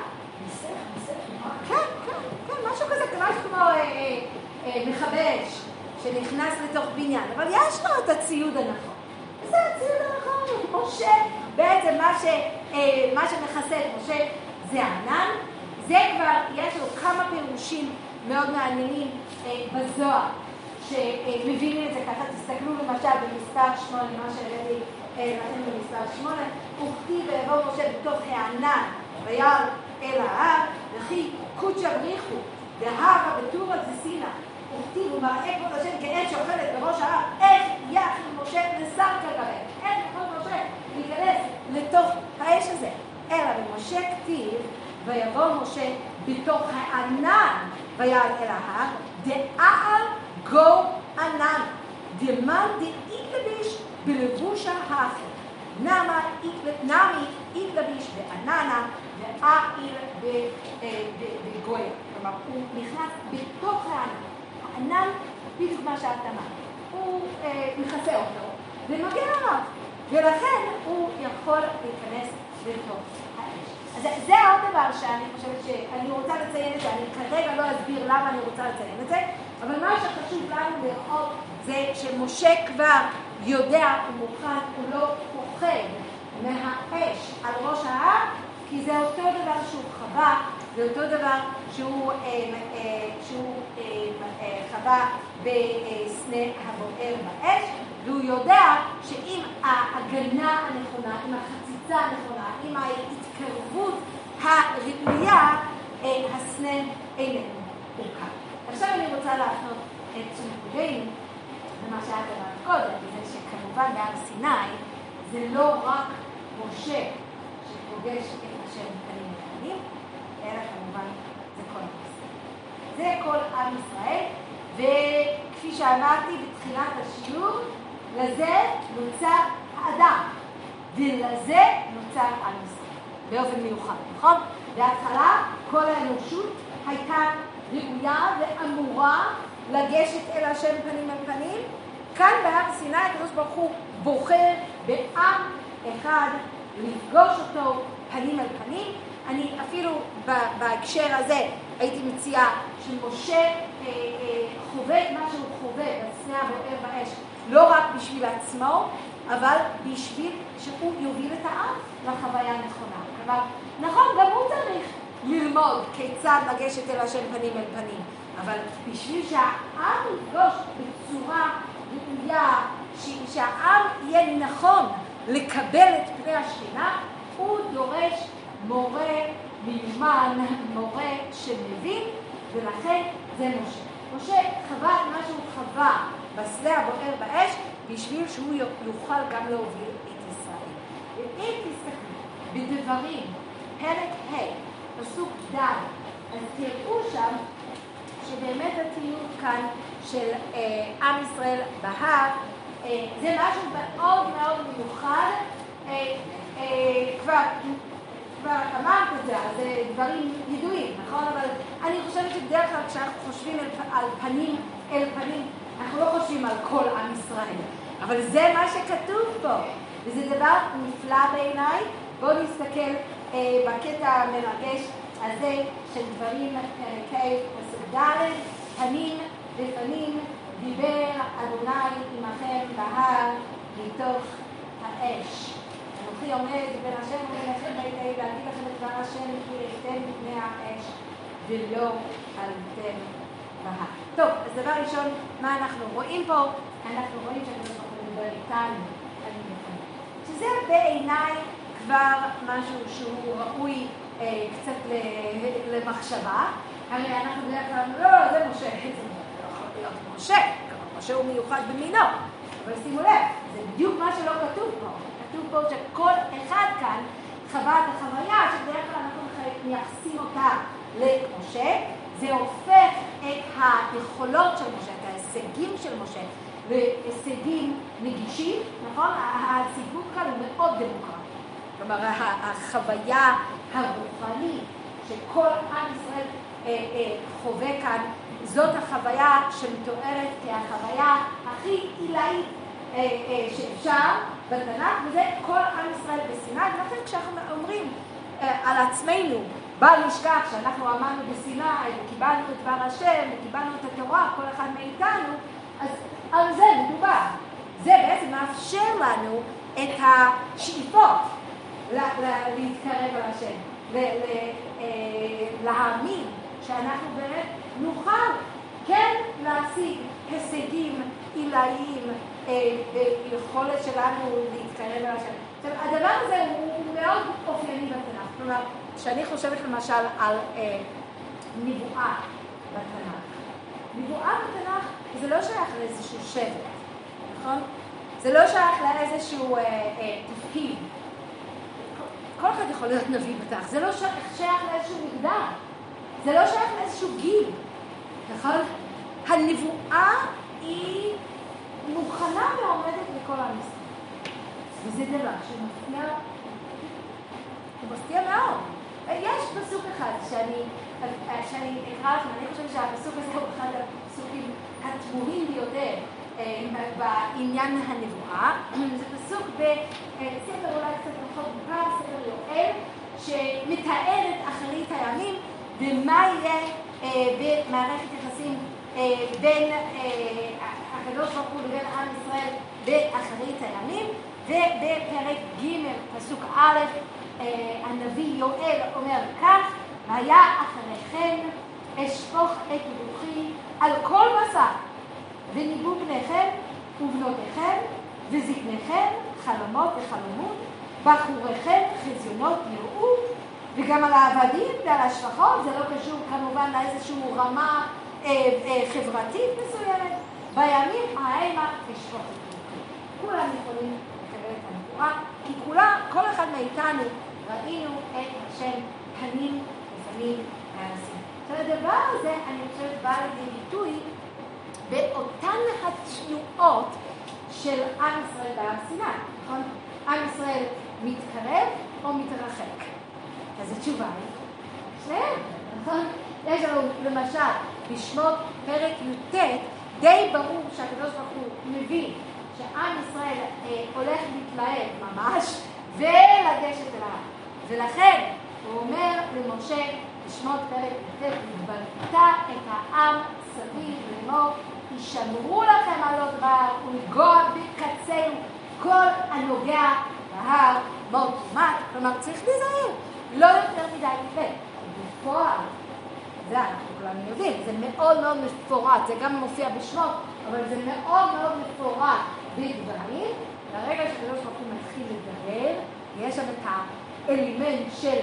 כן, כן, כן, משהו כזה, משהו כמו מכבש שנכנס לתוך בניין, אבל יש לו את הציוד הנכון. זה הציוד הנכון, משה, בעצם מה, ש, מה שמכסה את משה זה הענן, זה כבר, יש לו כמה פירושים מאוד מעניינים בזוהר. שמבינים את זה ככה, תסתכלו למשל במספר שמונה, מה שהראיתי לכם במספר שמונה, וכתיב ויבוא משה בתוך הענן ויעל אל ההר, וכי קודשא בריחו דהר בטור דסינה, וכתיב ומראה כבוד השם כאש שאוכלת בראש ההר, איך יכין משה לשר כגבי, איך יכול משה להיכנס לתוך האש הזה, אלא במשה כתיב ויבוא משה בתוך הענן ויעל אל ההר, דעל גו ענן, דמן דאיתלביש בלבושה האחר. נמי איתלביש בעננה ואיל בגויה. כלומר, הוא נכנס בתוך הענן. הענן, בדיוק מה שאת אמרת. הוא מכסה אותו ומגן עליו, ולכן הוא יכול להיכנס לתוך. אז זה עוד דבר שאני חושבת שאני רוצה לציין את זה, אני כרגע לא אסביר למה אני רוצה לציין את זה, אבל מה שחשוב לנו לראות זה שמשה כבר יודע, הוא מוכן, הוא לא פוחד מהאש על ראש ההר, כי זה אותו דבר שהוא חווה זה אותו דבר שהוא, שהוא חווה בסנה הבוער באש, והוא יודע שעם ההגנה הנכונה, עם החציצה הנכונה, עם ההתקרבות הראויה, הסנה איננו מורכב. עכשיו אני רוצה להפנות את תשומת למה שאת אמרת קודם, בגלל שכמובן בהר סיני זה לא רק משה שפוגש את השם פנים לפנים, אלא כמובן זה כל עם ישראל. זה כל עם ישראל, וכפי שאמרתי בתחילת השיעור, לזה נוצר האדם, ולזה נוצר עם ישראל, באופן מיוחד, נכון? בהתחלה כל האנושות הייתה ראויה ואמורה לגשת אל השם פנים אל פנים. כאן בהר סיני הקדוש ברוך הוא בוחר בעם אחד לפגוש אותו פנים אל פנים. אני אפילו בהקשר הזה הייתי מציעה שמשה אה, אה, חווה מה שהוא חווה בסנה הבוער באש, לא רק בשביל עצמו, אבל בשביל שהוא יוביל את העם לחוויה הנכונה. כלומר, נכון, גם הוא צריך ללמוד כיצד לגשת אל השם פנים אל פנים, אבל בשביל שהעם יפגוש בצורה ראויה, שהעם יהיה נכון לקבל את פני השכינה, הוא דורש מורה מיומן, מורה שמבין, ולכן זה משה. משה חווה את מה שהוא חווה בשדה הבוער באש, בשביל שהוא יוכל גם להוביל את ישראל. ואם תסתכלו בדברים, פרק ה', פסוק ד', אז תראו שם שבאמת התיאור כאן של אה, עם ישראל בהר, אה, זה משהו מאוד מאוד מיוחד. אה, אה, כבר, כבר אמרת את זה, זה דברים ידועים, נכון? אבל אני חושבת שבדרך כלל כשאנחנו חושבים על, על פנים אל פנים, אנחנו לא חושבים על כל עם ישראל. אבל זה מה שכתוב פה, וזה דבר נפלא בעיניי. בואו נסתכל אה, בקטע המרגש הזה של דברים פרק ה' פסוק ד', פנים בפנים דיבר אדוני עמכם בהר מתוך האש. אנוכי עומד בין השם ובין לכם בית אל להגיד לכם את דבר השם כי ראיתם מפני האש ולא עליתם בהר. טוב, אז דבר ראשון, מה אנחנו רואים פה? אנחנו רואים שהקדוש איתנו על מלחמה. שזה בעיניי כבר משהו שהוא ראוי אה, קצת למחשבה. הרי אנחנו בדרך כלל, לא, זה משה, זה לא יכול להיות משה, כלומר משה הוא מיוחד במינו. אבל שימו לב, זה בדיוק מה שלא כתוב פה. כתוב פה שכל אחד כאן חווה את החוויה שבדרך כלל אנחנו מייחסים אותה למשה. זה הופך את היכולות של משה, את ההישגים של משה, להישגים נגישים, נכון? הסיפור כאן הוא מאוד דמוקרטי. כלומר, החוויה הרוחנית שכל עם ישראל אה, אה, חווה כאן, זאת החוויה שמתוארת כהחוויה הכי עילאית אה, אה, שאפשר בתנ"ך, וזה כל עם ישראל בסיני, ולכן כשאנחנו אומרים אה, על עצמנו, בל נשכח שאנחנו עמדנו בסיני וקיבלנו את דבר השם וקיבלנו את התורה, כל אחד מאיתנו, אז על זה מדובר. זה בעצם מאפשר לנו את השאיפות להתקרב על השם, להאמין שאנחנו באמת נוכל כן להשיג הישגים עילאיים ביכולת שלנו להתקרב על השם. עכשיו, הדבר הזה הוא מאוד אופייני בתנ"ך. כלומר, כשאני חושבת למשל על אה, נבואה בתנ"ך, נבואה בתנ"ך זה לא שייך לאיזשהו שבט, נכון? זה לא שייך לאיזשהו אה, אה, תפקיד. כל אחד יכול להיות נביא בתנ"ך, זה לא שייך לאיזשהו מגדר, זה לא שייך לאיזשהו גיל, נכון? הנבואה היא מוכנה ועומדת לכל עם. וזה דבר שמפתיע, הוא מפתיע מאוד. יש פסוק אחד שאני, שאני אקרא לכם, אני חושבת שהפסוק הזה הוא אחד הפסוקים התמוהים ביותר אה, בעניין הנבואה. זה פסוק בספר אולי קצת פחות מוכר, ספר יואל, שמתאר את אחרית הימים ומה יהיה אה, במערכת יחסים אה, בין הקדוש ברוך הוא לבין עם ישראל באחרית הימים, ובפרק ג' פסוק א', הנביא יואל אומר כך, והיה אחריכם אשפוך את רוחי על כל בשר, וניבאו בניכם ובנותיכם וזקניכם חלומות וחלומות, בחוריכם חזיונות יראו, וגם על העבדים ועל השפחות, זה לא קשור כמובן לאיזושהי רמה אה, אה, חברתית מסוימת, בימים ההמה אשפוך את. כולם יכולים לקבל את הנבואה, כי כולם, כל אחד מאיתנו ראינו את השם פנים בפנים מהנשיא. הדבר הזה, אני חושבת, בא לידי ביטוי באותן התנועות של עם ישראל בהר סיני, נכון? עם ישראל מתקרב או מתרחק? אז התשובה היא, שניהם, נכון? יש לנו למשל בשמות פרק י"ט, די ברור שהקדוש ברוך הוא מבין שעם ישראל אה, הולך להתלהב ממש ולגשת אל העם. ולכן הוא אומר למשה בשמות פרק י"ט, ובנתה את העם סביב לאמור, ישמרו לכם עלות בהר ולגוע בקצהו כל הנוגע בהר מות ומט. כלומר, צריך להיזהר, לא יותר מדי יפה. בפועל, זה אנחנו כולנו יודעים, זה מאוד מאוד מפורט, זה גם מופיע בשמות, אבל זה מאוד מאוד מפורט בדברים. לרגע שקדוש ברוך הוא מתחיל לדבר, יש שם את האלימנט של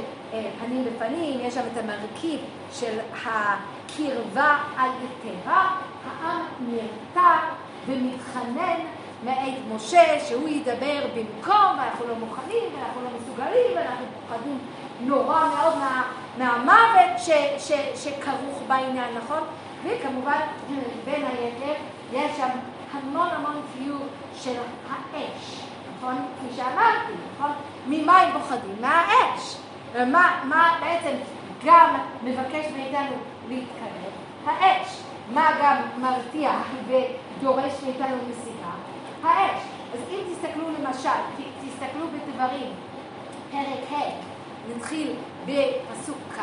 פנים בפנים, יש שם את המרכיב של הקרבה על יתרה, העם נרתע ומתחנן מאת משה שהוא ידבר במקום, ואנחנו לא מוכנים, ואנחנו לא מסוגלים, ואנחנו פוחדים נורא מאוד מה, מהמוות ש, ש, שכרוך בעניין, נכון? וכמובן, בין היתר, יש שם המון המון ציור של האש, נכון? כפי שאמרתי, נכון? ממה הם פוחדים? מהאש. ומה מה בעצם גם מבקש מאיתנו להתקרב? האש. מה גם מרתיע ודורש מאיתנו מסיבה? האש. אז אם תסתכלו למשל, תסתכלו בדברים, פרק ה', נתחיל בפסוק כ',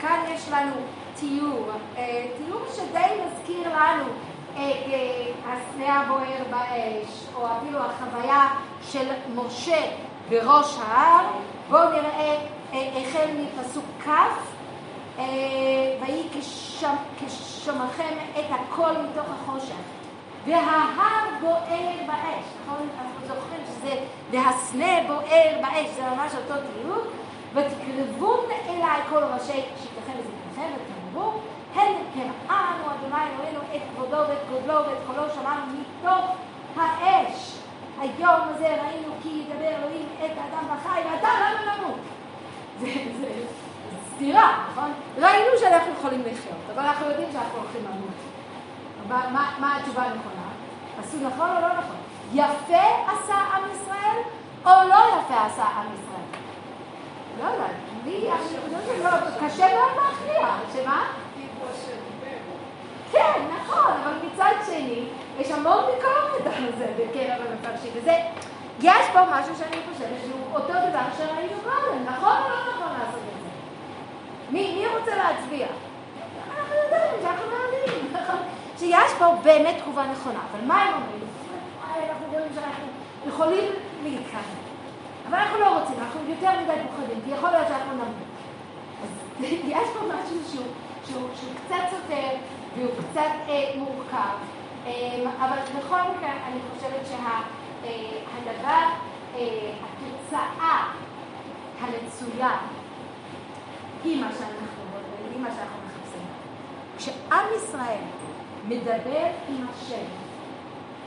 כאן יש לנו תיאור, אה, תיאור שדי מזכיר לנו את אה, הסנה הבוער באש, או אפילו החוויה של משה בראש ההר. בואו נראה החל מפסוק כ', ויהי כשמכם את הכל מתוך החושך. וההר בוער באש, נכון? אנחנו זוכרים שזה, והסנה בוער באש, זה ממש אותו תיאור. ותקרבון אליי כל ראשי שיטכם וזקניכם ותאמרו, הן הראנו אדוני אלוהינו את כבודו ואת גודלו ואת קולו שמענו מתוך האש. היום הזה ראינו כי ידבר אלוהים את האדם בחי, ואתה למה למות? זה סתירה, נכון? ראינו שאנחנו יכולים לחיות, אבל אנחנו יודעים שאנחנו הולכים למות. מה התשובה הנכונה? עשו נכון או לא נכון? יפה עשה עם ישראל, או לא יפה עשה עם ישראל? לא יודעת, לי, קשה מאוד להכריע, שמה? כן, נכון, אבל מצד שני, יש המון ביקורת על זה בקרב המפרשים, וזה, יש פה משהו שאני חושבת שהוא אותו דבר שראינו קודם, נכון או לא נכון לעשות את זה? מי, מי רוצה להצביע? אנחנו יודעים מאמינים, נכון? [LAUGHS] שיש פה באמת תגובה נכונה, אבל מה הם אומרים? אנחנו רואים שאנחנו יכולים להתקדם, אבל אנחנו לא רוצים, אנחנו יותר מדי פוחדים, כי יכול להיות שאנחנו נמות. אז [LAUGHS] יש פה משהו שהוא, שהוא, שהוא קצת סותר והוא קצת אה, מורכב, אה, אבל בכל מקרה אני חושבת שהדבר, אה, אה, התוצאה הרצויה היא מה שאנחנו רואים, היא מה שאנחנו מחפשים. כשעם ישראל מדבר עם השם,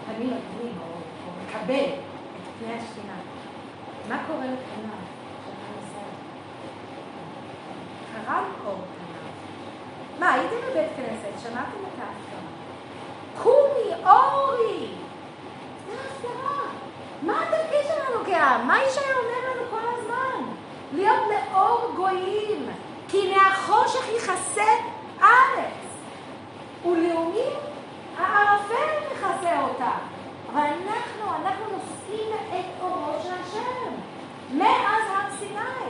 פנים אל או, או מקבל את פני השכינה, מה קורה לפניו של עם ישראל? קרם. מה, הייתם בבית כנסת, שמעתם את ההפקרה. קומי, אורי! זה ההפקרה. מה התפקיד שלנו כעם? מה ישעיה אומר לנו כל הזמן? להיות לאור גויים, כי מהחושך יכסה ארץ. ולאומים הערפל מכסה אותה. אבל אנחנו, אנחנו נושאים את אורו של השם, מאז הר סיני.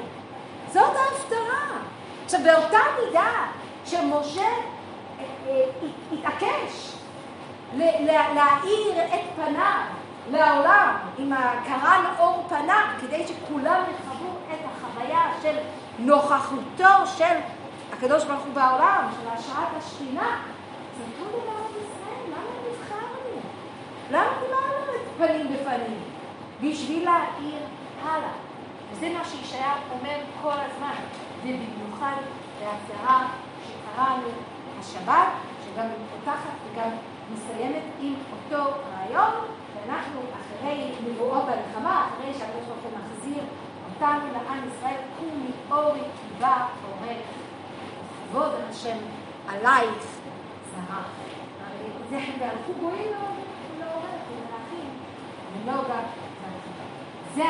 זאת ההפטרה. עכשיו, באותה מידה שמשה אה, אה, התעקש להאיר את פניו לעולם עם הקרן אור פניו, כדי שכולם יחוו את החוויה של נוכחותו של הקדוש ברוך הוא בעולם, של השראת השכינה, זה אותו דבר עם ישראל, למה נבחרנו? למה דיברנו את פנים בפנים? בשביל להעיר הלאה. וזה מה שישעיה אומר כל הזמן, ובמיוחד בהצהרה שקראנו השבת, שגם פותחת וגם מסיימת עם אותו רעיון, ואנחנו אחרי נבואות הלחמה, אחרי שהקדוש ברוך הוא מחזיר אותנו לעם ישראל, קומי אורי בא ואומר, כבוד השם עלייך זהב. זה והלכו גויים לעורר, ומלאכים, ונוגה זה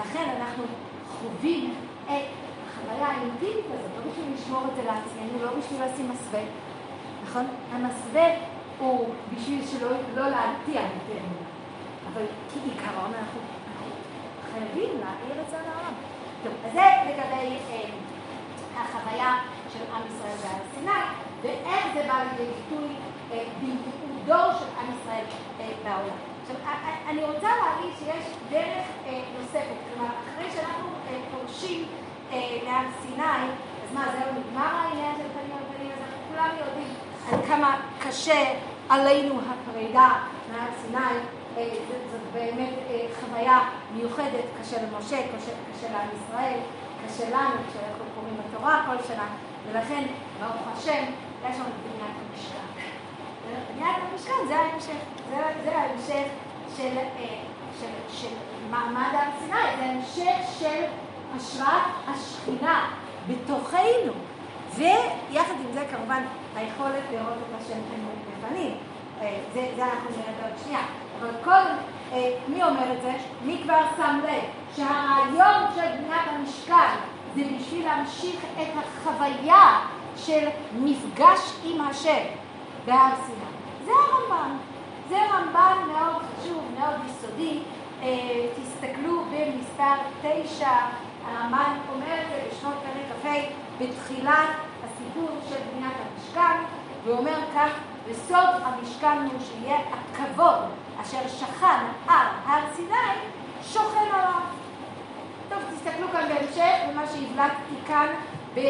לכן אנחנו חווים את החוויה האינטימית הזאת, לא בשביל לשמור את זה לעצמנו, לא בשביל לשים מסווה, נכון? המסווה הוא בשביל שלא לא להרתיע יותר מדי, אבל כעיקרון אנחנו, חייבים להעיר את זה לעולם. טוב, אז זה לגבי אה, החוויה של עם ישראל בהר סיני, ואיך זה בא לידי ביטוי אה, בייעודו של עם ישראל אה, בעולם. עכשיו, אני רוצה להגיד שיש דרך אה, נוספת, כלומר, אחרי שאנחנו אה, פורשים אה, להר סיני, אז מה, זהו נגמר העניין של פנים על פנים, אז אנחנו כולם יודעים עד כמה קשה עלינו הפרידה מהר סיני. אה, זאת באמת אה, חוויה מיוחדת, קשה למשה, קשה, קשה לעם ישראל, קשה לנו כשאנחנו קוראים בתורה כל שנה, ולכן, ברוך השם, יש לנו בניית המשכן. בניית המשכן זה ההמשך, זה, זה ההמשך של, אה, של, של מעמד הר סיני, זה המשך של השראת השכינה בתוכנו, ויחד עם זה כמובן היכולת לראות את השם בפנים. זה, זה אנחנו נראה בעוד שנייה. אבל קודם, אה, מי אומר את זה? מי כבר שם לב שהרעיון של בניית המשכן זה בשביל להמשיך את החוויה של מפגש עם השם בהר סיני. זה הרמב"ן. זה רמב"ן מאוד חשוב, מאוד יסודי. אה, תסתכלו במספר תשע, הרמב"ן אומר את זה בשנות פרק כ"ה, בתחילת הסיפור של בניית המשכן, ואומר כך, וסוד המשכן הוא שיהיה הכבוד אשר שכן על הר סיני, שוכן עליו. טוב, תסתכלו כאן בהמשך, במה שהבלטתי כאן אה,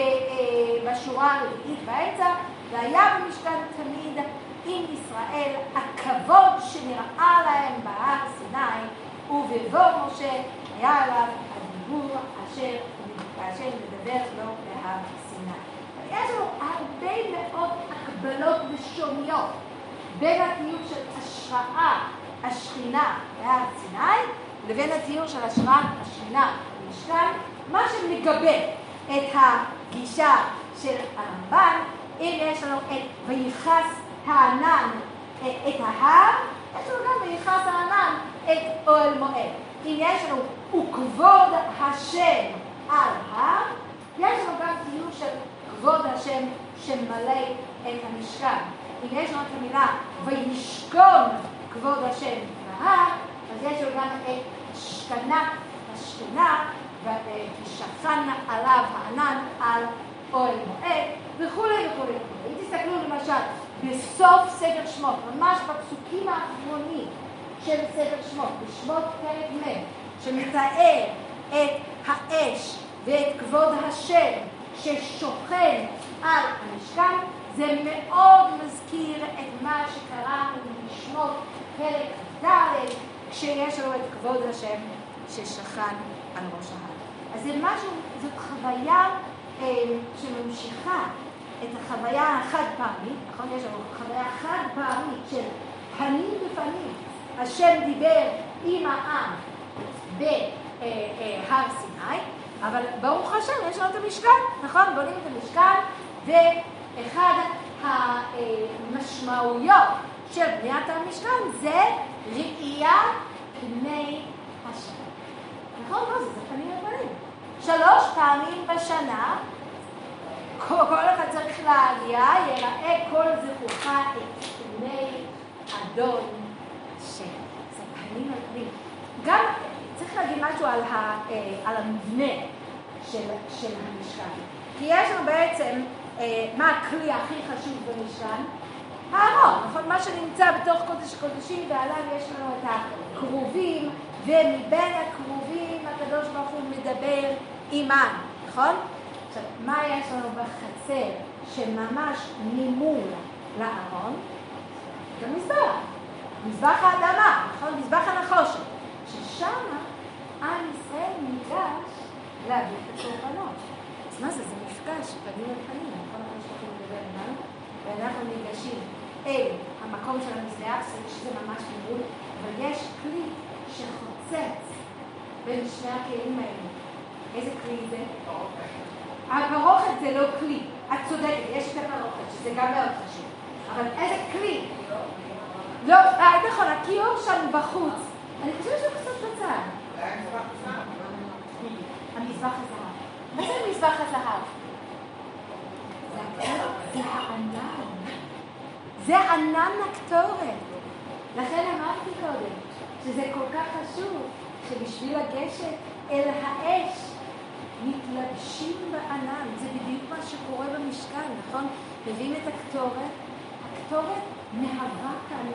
בשורה הרביעית באמצע, והיה במשכן תמיד עם ישראל הכבוד שנראה להם בהר סיני, ובבוא משה היה עליו הדיבור אשר מדבר לו בהר סיני. יש לנו הרבה מאוד הקבלות לשוניות בין התיאור של השראה השכינה בהר סיני לבין התיאור של השראת השכינה במשכן, מה שמגבה את הגישה של הרמב"ן, אם יש לנו את ויחס הענן את ההר, יש לנו גם ויחס הענן את אוהל מועד. אם יש לנו וכבוד השם על הר, יש לנו גם תיאור של כבוד השם שמלא את המשכן. אם יש לנו את המילה וישכון כבוד השם בהר, אז יש לו גם את שכנה, השכנה, ושכן עליו הענן על אוהל מועד, וכולי וכולי וכולי. אם תסתכלו למשל בסוף ספר שמות, ממש בפסוקים האחרונים של ספר שמות, בשמות פרק מ', שמתאר את האש ואת כבוד השם ששוכן על המשכן, זה מאוד מזכיר את מה שקראנו בשמות פרק ד', כשיש לנו את כבוד השם ששכן על ראש ההר. אז זה משהו, זאת חוויה אה, שממשיכה את החוויה החד פעמית, נכון? יש לנו חוויה חד פעמית של פנים בפנים, השם דיבר עם העם בהר סיני, אבל ברוך השם יש לנו את המשכן, נכון? בונים את המשכן, ואחד המשמעויות של בניית המשכן זה ראייה פני השם. נכון? מה זה? פנים לפנים. שלוש פעמים בשנה כל, אחד צריך להגיע, יראה כל זכורך את פני אדון השם. זה פנים פנים. גם צריך להגיד משהו על, ה, אה, על המבנה של, של המשכן. כי יש לנו בעצם, אה, מה הכלי הכי חשוב במשכן? הארון, נכון? מה שנמצא בתוך קודש הקודשים, ועליו יש לנו את הכרובים, ומבין הכרובים הקדוש ברוך הוא מדבר עימן, נכון? עכשיו, מה יש לנו בחצר שממש ממול לארון? זה מזבח. מזבח האדמה, נכון? מזבח הנחושת. ששם עם ישראל ניגש להביא את הקורבנות. אז מה זה? זה מפגש פנים אל פנים, נכון? אנחנו שולחים לדבר עלינו, ואנחנו ניגשים אל המקום של המזבח, שזה ממש ממול, אבל יש כלי שחוצץ בין שני הכלים האלה. איזה כלי זה? הפרוכת זה לא כלי. את צודקת, יש את הפרוכת, שזה גם מאוד חשוב. אבל איזה כלי? לא, אה, נכון, הכיור שם בחוץ. אני חושבת שהוא קצת בצד. המזבח הזהב. מה זה מזבח הזהב? זה הענן. זה ענן הקטורת. לכן אמרתי קודם, שזה כל כך חשוב, שבשביל לגשת אל האש, מתלבשים בענן. זה בדיוק מה שקורה במשכן, נכון? מביאים את הקטורת, הקטורת מהווה כאן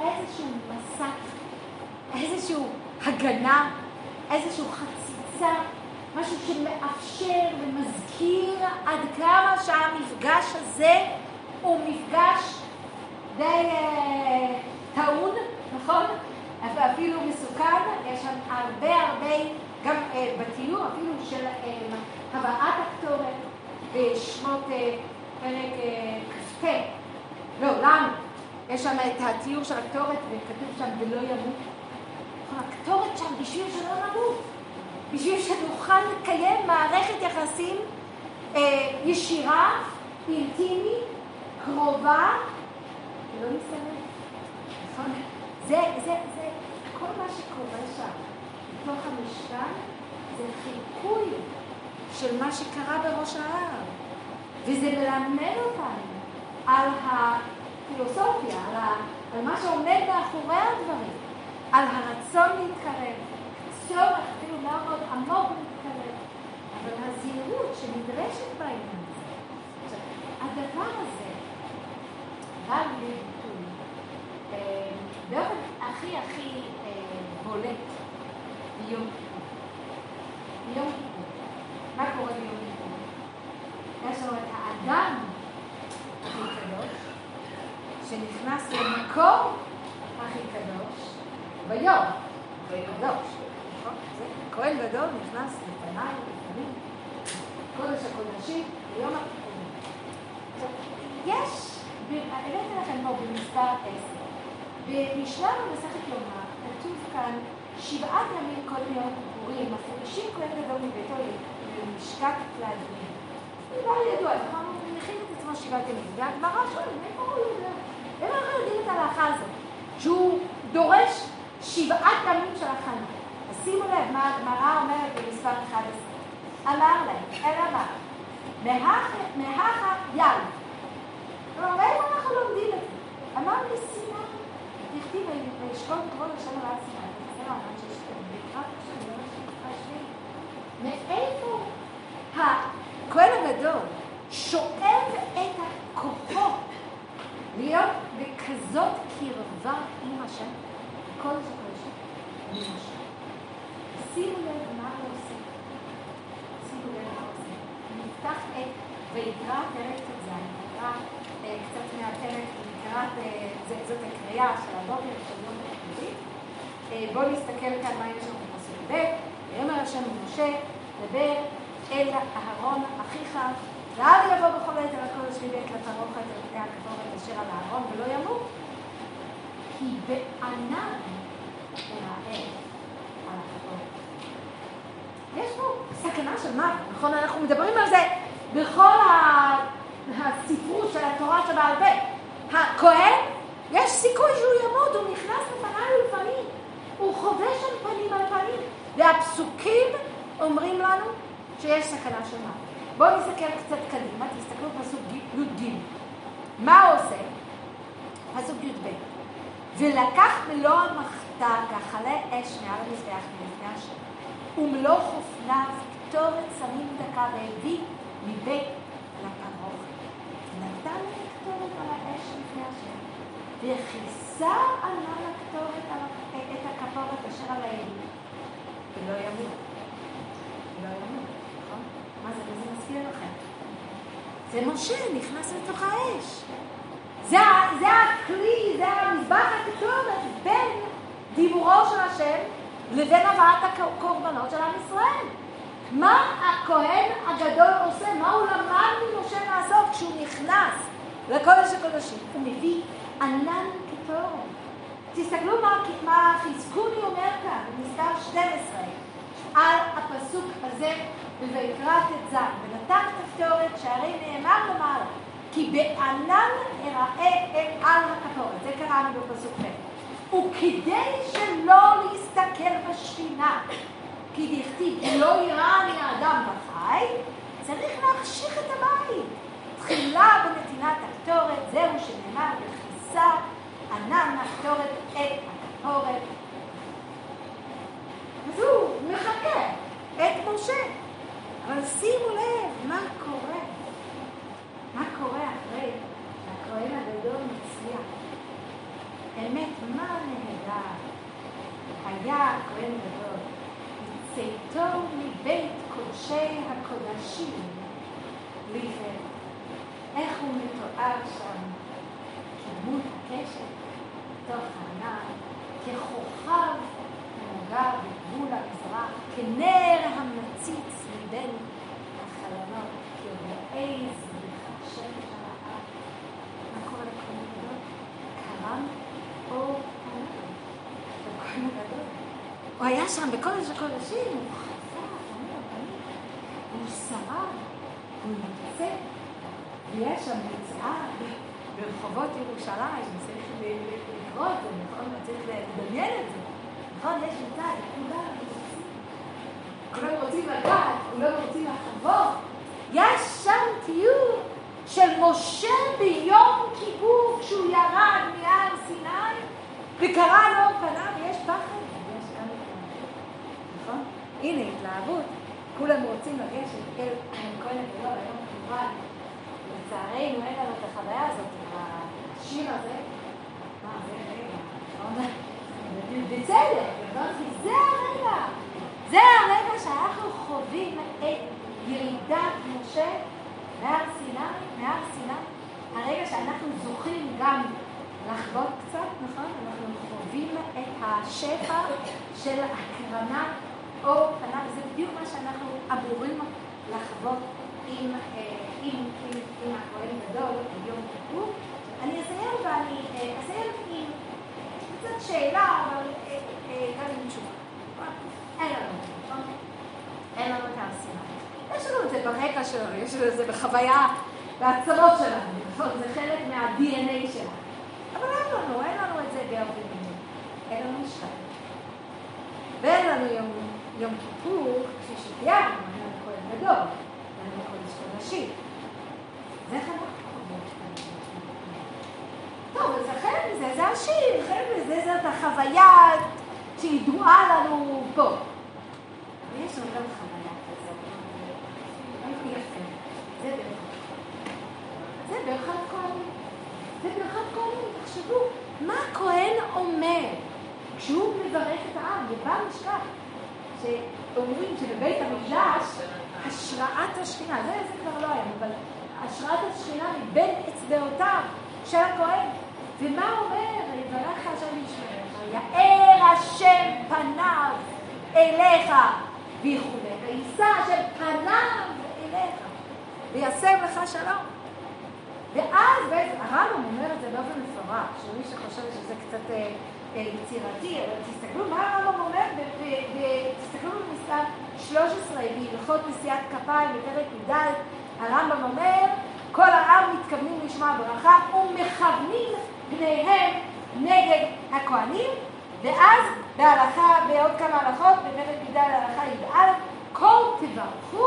איזשהו מסך, איזשהו הגנה, איזשהו חציצה, משהו שמאפשר ומזכיר עד כמה שהמפגש הזה הוא מפגש די אה, טעון, נכון? אפילו מסוכן, יש שם הרבה הרבה, גם אה, בתיאור אפילו של אה, הבאת הקטורת בשמות אה, פרק אה, כ"ט, לא, לנו, יש שם את התיאור של הקטורת וכתוב שם ולא ימות. הקטורת שם בשביל שלא נמות, בשביל שנוכל לקיים מערכת יחסים אה, ישירה, אינטימית, קרובה, ולא נסתלם. נכון? זה, זה, זה, כל מה שקורה שם, בתוך המשכן, זה חיקוי של מה שקרה בראש ההר. וזה מלמד אותנו על הפילוסופיה, על, ה, על מה שעומד מאחורי הדברים, על הרצון להתקרב, צורך אפילו מאוד עמוק להתקרב, אבל הזהירות שנדרשת בעניין הזה. הדבר הזה בא לידי ביטוי אה, באופן הכי הכי אה, בולט ביום כיפור. ביום כיפור. מה קורה ביום כיפור? יש לנו את האדם הכי קדוש, שנכנס למקום ביום. קדוש. נכון? כהן גדול נכנס לפניי, לפנים, קודש הקודשים, ביום הכיפורים. יש, הבאתי לכם פה במספר עשר. במשנה במסכת יומא כתוב כאן שבעת ימים קודם יום הכיפורים, מפרישים כהן גדול מביתו למשקת לאדומים. זה לא ידוע? הוא מכין את עצמו שבעת ימים. והגמרא שואלת, מאיפה הוא יודע? הם לא יודעים את ההלכה הזאת, שהוא דורש שבעת ימים של הכנה. אז שימו לב מה הגמרא אומרת במספר 11. אמר להם, אלא מה? מהכה יל. כלומר, מאיפה אנחנו לומדים את זה? אמר לי סיני. דכתיב וישכון כבוד השם על. זה לא. מאיפה הכהן הגדול שואב את הכוחות להיות בכזאת קרבה עם השם? כל קודש עם השם. שימו לב מה הוא עושה. שימו לב מה הוא עושה. נפתח את ויקרא פרק ט"ז, נקרא קצת מהפרק, לקראת, זאת הקריאה של הבוקר של יום הכיפורים. בואו נסתכל כאן מה יש לנו בפסוק ב', ויאמר השם למשה, דבר אל אהרון אחיך, ואל יבוא בכל עת אל הקודש מבית לפרוכת אל פני הכבורת אשר על אהרון ולא ימות. כי בענן תראה על הכבורת. יש פה סכנה של מוות, נכון? אנחנו מדברים על זה בכל הספרות של התורה שבעל פה. הכהן, יש סיכוי שהוא ימות, הוא נכנס לפניי ולפנים. הוא חווה שם פנים על פנים. והפסוקים אומרים לנו שיש סכנה של מוות. בואו נסתכל קצת קדימה, תסתכלו פסוק י"ג. מה הוא עושה? פסוק י"ב. ולקח מלוא המחתה כחלה אש מעל המזבח מלפני השם, ומלוא חופניו קטורת שמים דקה והביא מבית לפרוכת. נתן את הקטורת על האש לפני השם, וכיסה ענה לקטורת את הכפורת אשר על העדים, ולא ימות. לא ימות, נכון? מה זה, וזה מזכיר זה משה נכנס לתוך האש. זה, זה הכלי, זה המזבח הקטורת בין דיבורו של השם לבין הבאת הקורבנות של עם ישראל. מה הכהן הגדול עושה? מה הוא למד ממשה לעשות כשהוא נכנס לקודש הקודשים? הוא מביא ענן קטורת. תסתכלו מה, מה חזקוני אומר כאן, במספר 12, על הפסוק הזה בויקרא ט"ז, ונתן כפתורת שהרי נאמר למעלה, כי בענן אראה על הכפורת, זה קראנו בפסוק ב', וכדי שלא להסתכל בשכינה, כי דכתיב, לא יראה לי האדם בחי, צריך להחשיך את הבית. תחילה בנתינת הקטורת, זהו שנאמר בכיסה, ענן הקטורת את הכפורת. אז הוא מחכה את משה. אבל שימו לב מה קורה. מה קורה אחרי שהכהן הגדול מצליח. אמת, מה נהדר. היה הכהן גדול. צאתו מבית קודשי הקודשים לפני. איך הוא מתואר שם כדמות הקשת, תוך הענן, ככוכב הנוגע בגבול המזרח, כנר המציץ מבין החלונות, כאיז מחשב הרעה. מה קורה לכהן הגדול? קרם אור ענן. לכהן הגדול. הוא היה שם בקודש הקודשים, הוא חזר, הוא שרד, הוא יוצא, ויש שם מצעד ברחובות ירושלים, צריך לקרוא את זה, נכון? צריך לדמיין את זה. נכון? יש מצעד, כולם רוצים. כולם רוצים לגעת, כולם רוצים לחוות. יש שם תיאור של משה ביום כיפור כשהוא ירד מהר סיני וקרא לו פניו, יש פחד. נכון? הנה התלהבות, כולם רוצים לגשת אל הכהן הגדול היום כמובן. לצערנו אין לנו את החוויה הזאת, השיר הזה, מה זה רגע, נכון? בצדק, זה הרגע, זה הרגע שאנחנו חווים את ירידת משה מהר סיני, מהר סיני, הרגע שאנחנו זוכים גם לחוות קצת, נכון? אנחנו חווים את השפע של הקרנה או פניו, זה בדיוק מה שאנחנו אמורים לחוות עם, אה, עם, עם, עם הכהן ביום כיפור. אני אסיים ואני אה, אסיים עם קצת שאלה, אבל גם עם תשובה. אין לנו, נכון? אין לנו את העשייה. יש לנו את זה ברקע שלנו, יש לנו את זה בחוויה, בעצמות שלנו? זה חלק מה-DNA שלנו. אבל אין לנו, אין לנו את זה בהרבה מילים. אין לנו משקל. ואין לנו יום, יום כיפור, כפי שתיארנו, אין לנו כהן גדול, אין לנו קודש קודשים. זה איך טוב, אז חלק מזה זה השיר, חלק מזה זאת החוויה שידועה לנו פה. ויש לנו גם חוויה כזאת. זה זה ברכת כהנים. זה ברכת כהנים, תחשבו, מה הכהן אומר כשהוא מברך את העם, ובל נשכח, שאומרים שבבית המקדש השראת השכינה, זה, זה כבר לא היה, אבל השראת השכינה מבין אצבעותיו של הכהן. ומה אומר? יברך השם ישמעך, יאר השם פניו אליך ויחולך, ויישא השם פניו אליך, וישם לך שלום. ואז בעצם הרמב"ם אומר את זה באופן מפורש, שמי שחושב שזה קצת אה, אה, יצירתי, אבל תסתכלו מה הרמב"ם אומר, תסתכלו במספר 13 בהלכות נשיאת כפיים בפרק י"ד, הרמב"ם אומר, כל העם מתכוונים לשמוע ברכה ומכוונים פניהם נגד הכהנים, ואז בהלכה, בעוד כמה הלכות, בפרק י"ד הלכה י"א, כל תברכו,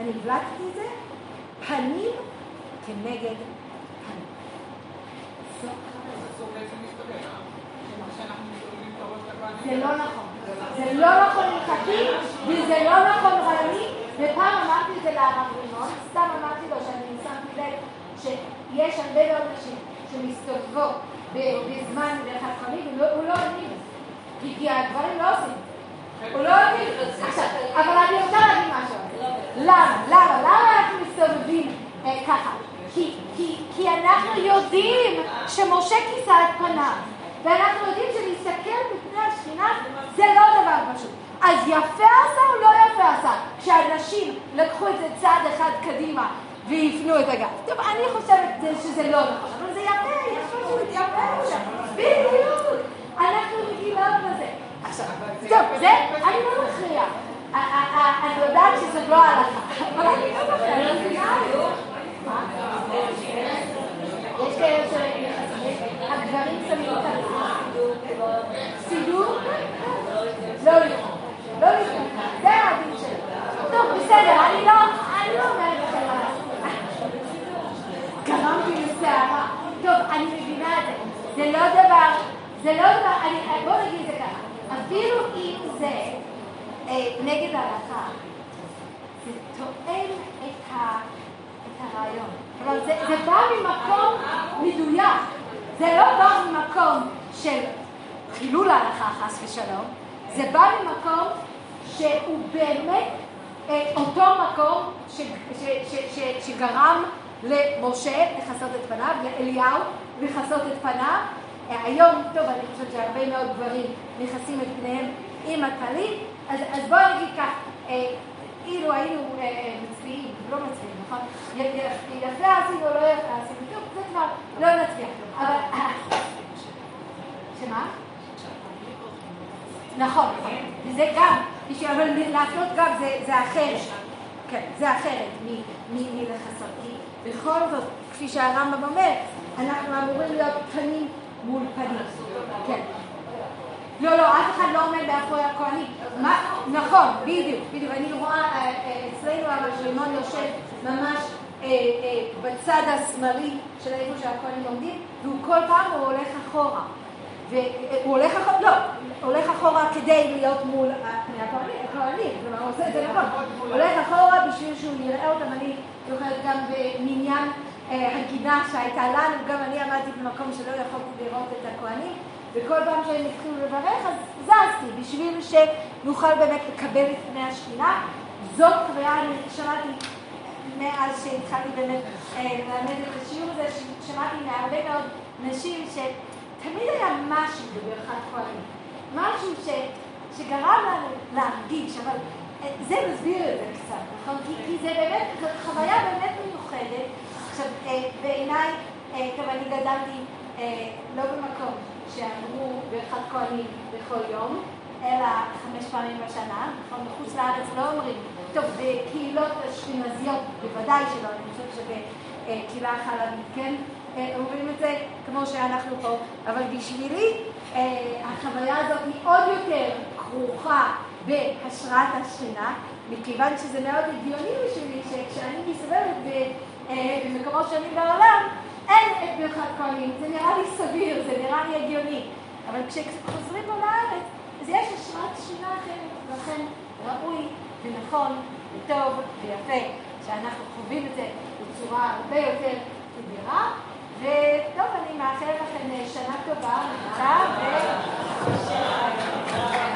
אני הבלטתי את זה, פנים כנגד פנים. זה לא נכון. זה לא נכון הלכתי, וזה לא נכון רעיוני, ופעם אמרתי את זה להרב רימון, סתם אמרתי לו שאני שמתי לב שיש הרבה מאוד נשים שמסתובבות בזמן חכמים, הוא לא האמין. כי הגברים לא עושים. הוא לא האמין. אבל אני רוצה להגיד משהו. למה? למה? למה אנחנו מסתובבים אה, ככה, כי אנחנו יודעים שמשה כיסה את פניו, ואנחנו יודעים שלהסתכל בפני השכינה זה לא דבר פשוט. אז יפה עשה או לא יפה עשה? כשאנשים לקחו את זה צעד אחד קדימה והפנו את הגב. טוב, אני חושבת שזה לא נכון, אבל זה יפה, יש משהו יפה שם. בדיוק. אנחנו רגילות בזה. עכשיו, טוב, זה, אני לא מכריעה. אני יודעת שזה לא הלכה, אבל אני לא מכריעה, אני מבינה יש כאלה שהגברים שמים את סידור? לא לכאורה. לא לכאורה. זה העדיף שלו. טוב, בסדר, לא, אני לא אומרת לכם מה לעשות. גרמתי לסערה. טוב, אני מבינה את זה. זה לא דבר, זה לא דבר, בוא נגיד את זה ככה. אפילו אם זה נגד ההלכה, זה תואם את הרעיון. אבל זה, זה בא ממקום מדויק, זה לא בא ממקום של חילול ההלכה חס ושלום, זה בא ממקום שהוא באמת אה, אותו מקום ש, ש, ש, שגרם למשה לכסות את פניו, לאליהו לכסות את פניו. אה, היום, טוב, אני חושבת שהרבה מאוד גברים מכסים את פניהם עם הטלית, אז, אז בואו נגיד כך, אה, אילו היינו אה, מצביעים, לא מצביעים, נכון? יפה עשינו או לא יפה עשינו, טוב, זה כבר לא נצביע. אבל... אה, שמה? נכון, וזה גם, אבל להפנות גב זה אחרת. כן, זה אחרת מלכסות. בכל זאת, כפי שהרמב"ם אומר, אנחנו אמורים להיות פנים מול פנים. כן. לא, לא, אף אחד לא עומד מאחורי הכהנים. נכון, בדיוק, בדיוק. אני רואה, אה, אה, אצלנו הרב שלמון יושב ממש אה, בצד השמאלי של איפה שהכהנים עומדים, והוא כל פעם הוא הולך אחורה. והוא הולך אחורה, לא, הולך אחורה כדי להיות מול פני הכהנים, כלומר הוא עושה את זה נכון, הולך אחורה בשביל שהוא יראה אותם, אני זוכרת גם במניין הגינה שהייתה לנו, גם אני עמדתי במקום שלא יכולתי לראות את הכהנים, וכל פעם שהם התחילו לברך, אז זזתי, בשביל שנוכל באמת לקבל את פני השכינה. זאת קריאה, אני שמעתי מאז שהתחלתי באמת אה, ללמד את השיעור הזה, שמעתי מהרבה מאוד נשים שתמיד היה משהו בברכת כהנים, משהו ש, שגרם לנו להרגיש, אבל אה, זה מסביר את זה קצת, נכון? כי, כי זה באמת, זאת חוויה באמת מיוחדת. עכשיו, אה, בעיניי, טוב, אני גדלתי לא במקום שאמרו ברכת כהנים בכל יום, אלא חמש פעמים בשנה, נכון? בחוץ לארץ לא אומרים, טוב, בקהילות אשכנזיות בוודאי שלא, אני חושבת שבקהילה כן אה, אומרים את זה כמו שאנחנו פה, אבל בשבילי אה, החוויה הזאת היא עוד יותר כרוכה בהשראת השכינה, מכיוון שזה מאוד הגיוני בשבילי שכשאני מסתובבת אה, במקומות שונים בעולם, אין את מרחב כהנים, זה נראה לי סביר, זה נראה לי הגיוני. אבל כשחוזרים פה לארץ, אז יש השראת שכינה אחרת, ולכן ראוי ונכון וטוב ויפה שאנחנו חווים את זה בצורה הרבה יותר סבירה. וטוב, אני מאחלת לכם אה, שנה טובה, נמצא ו...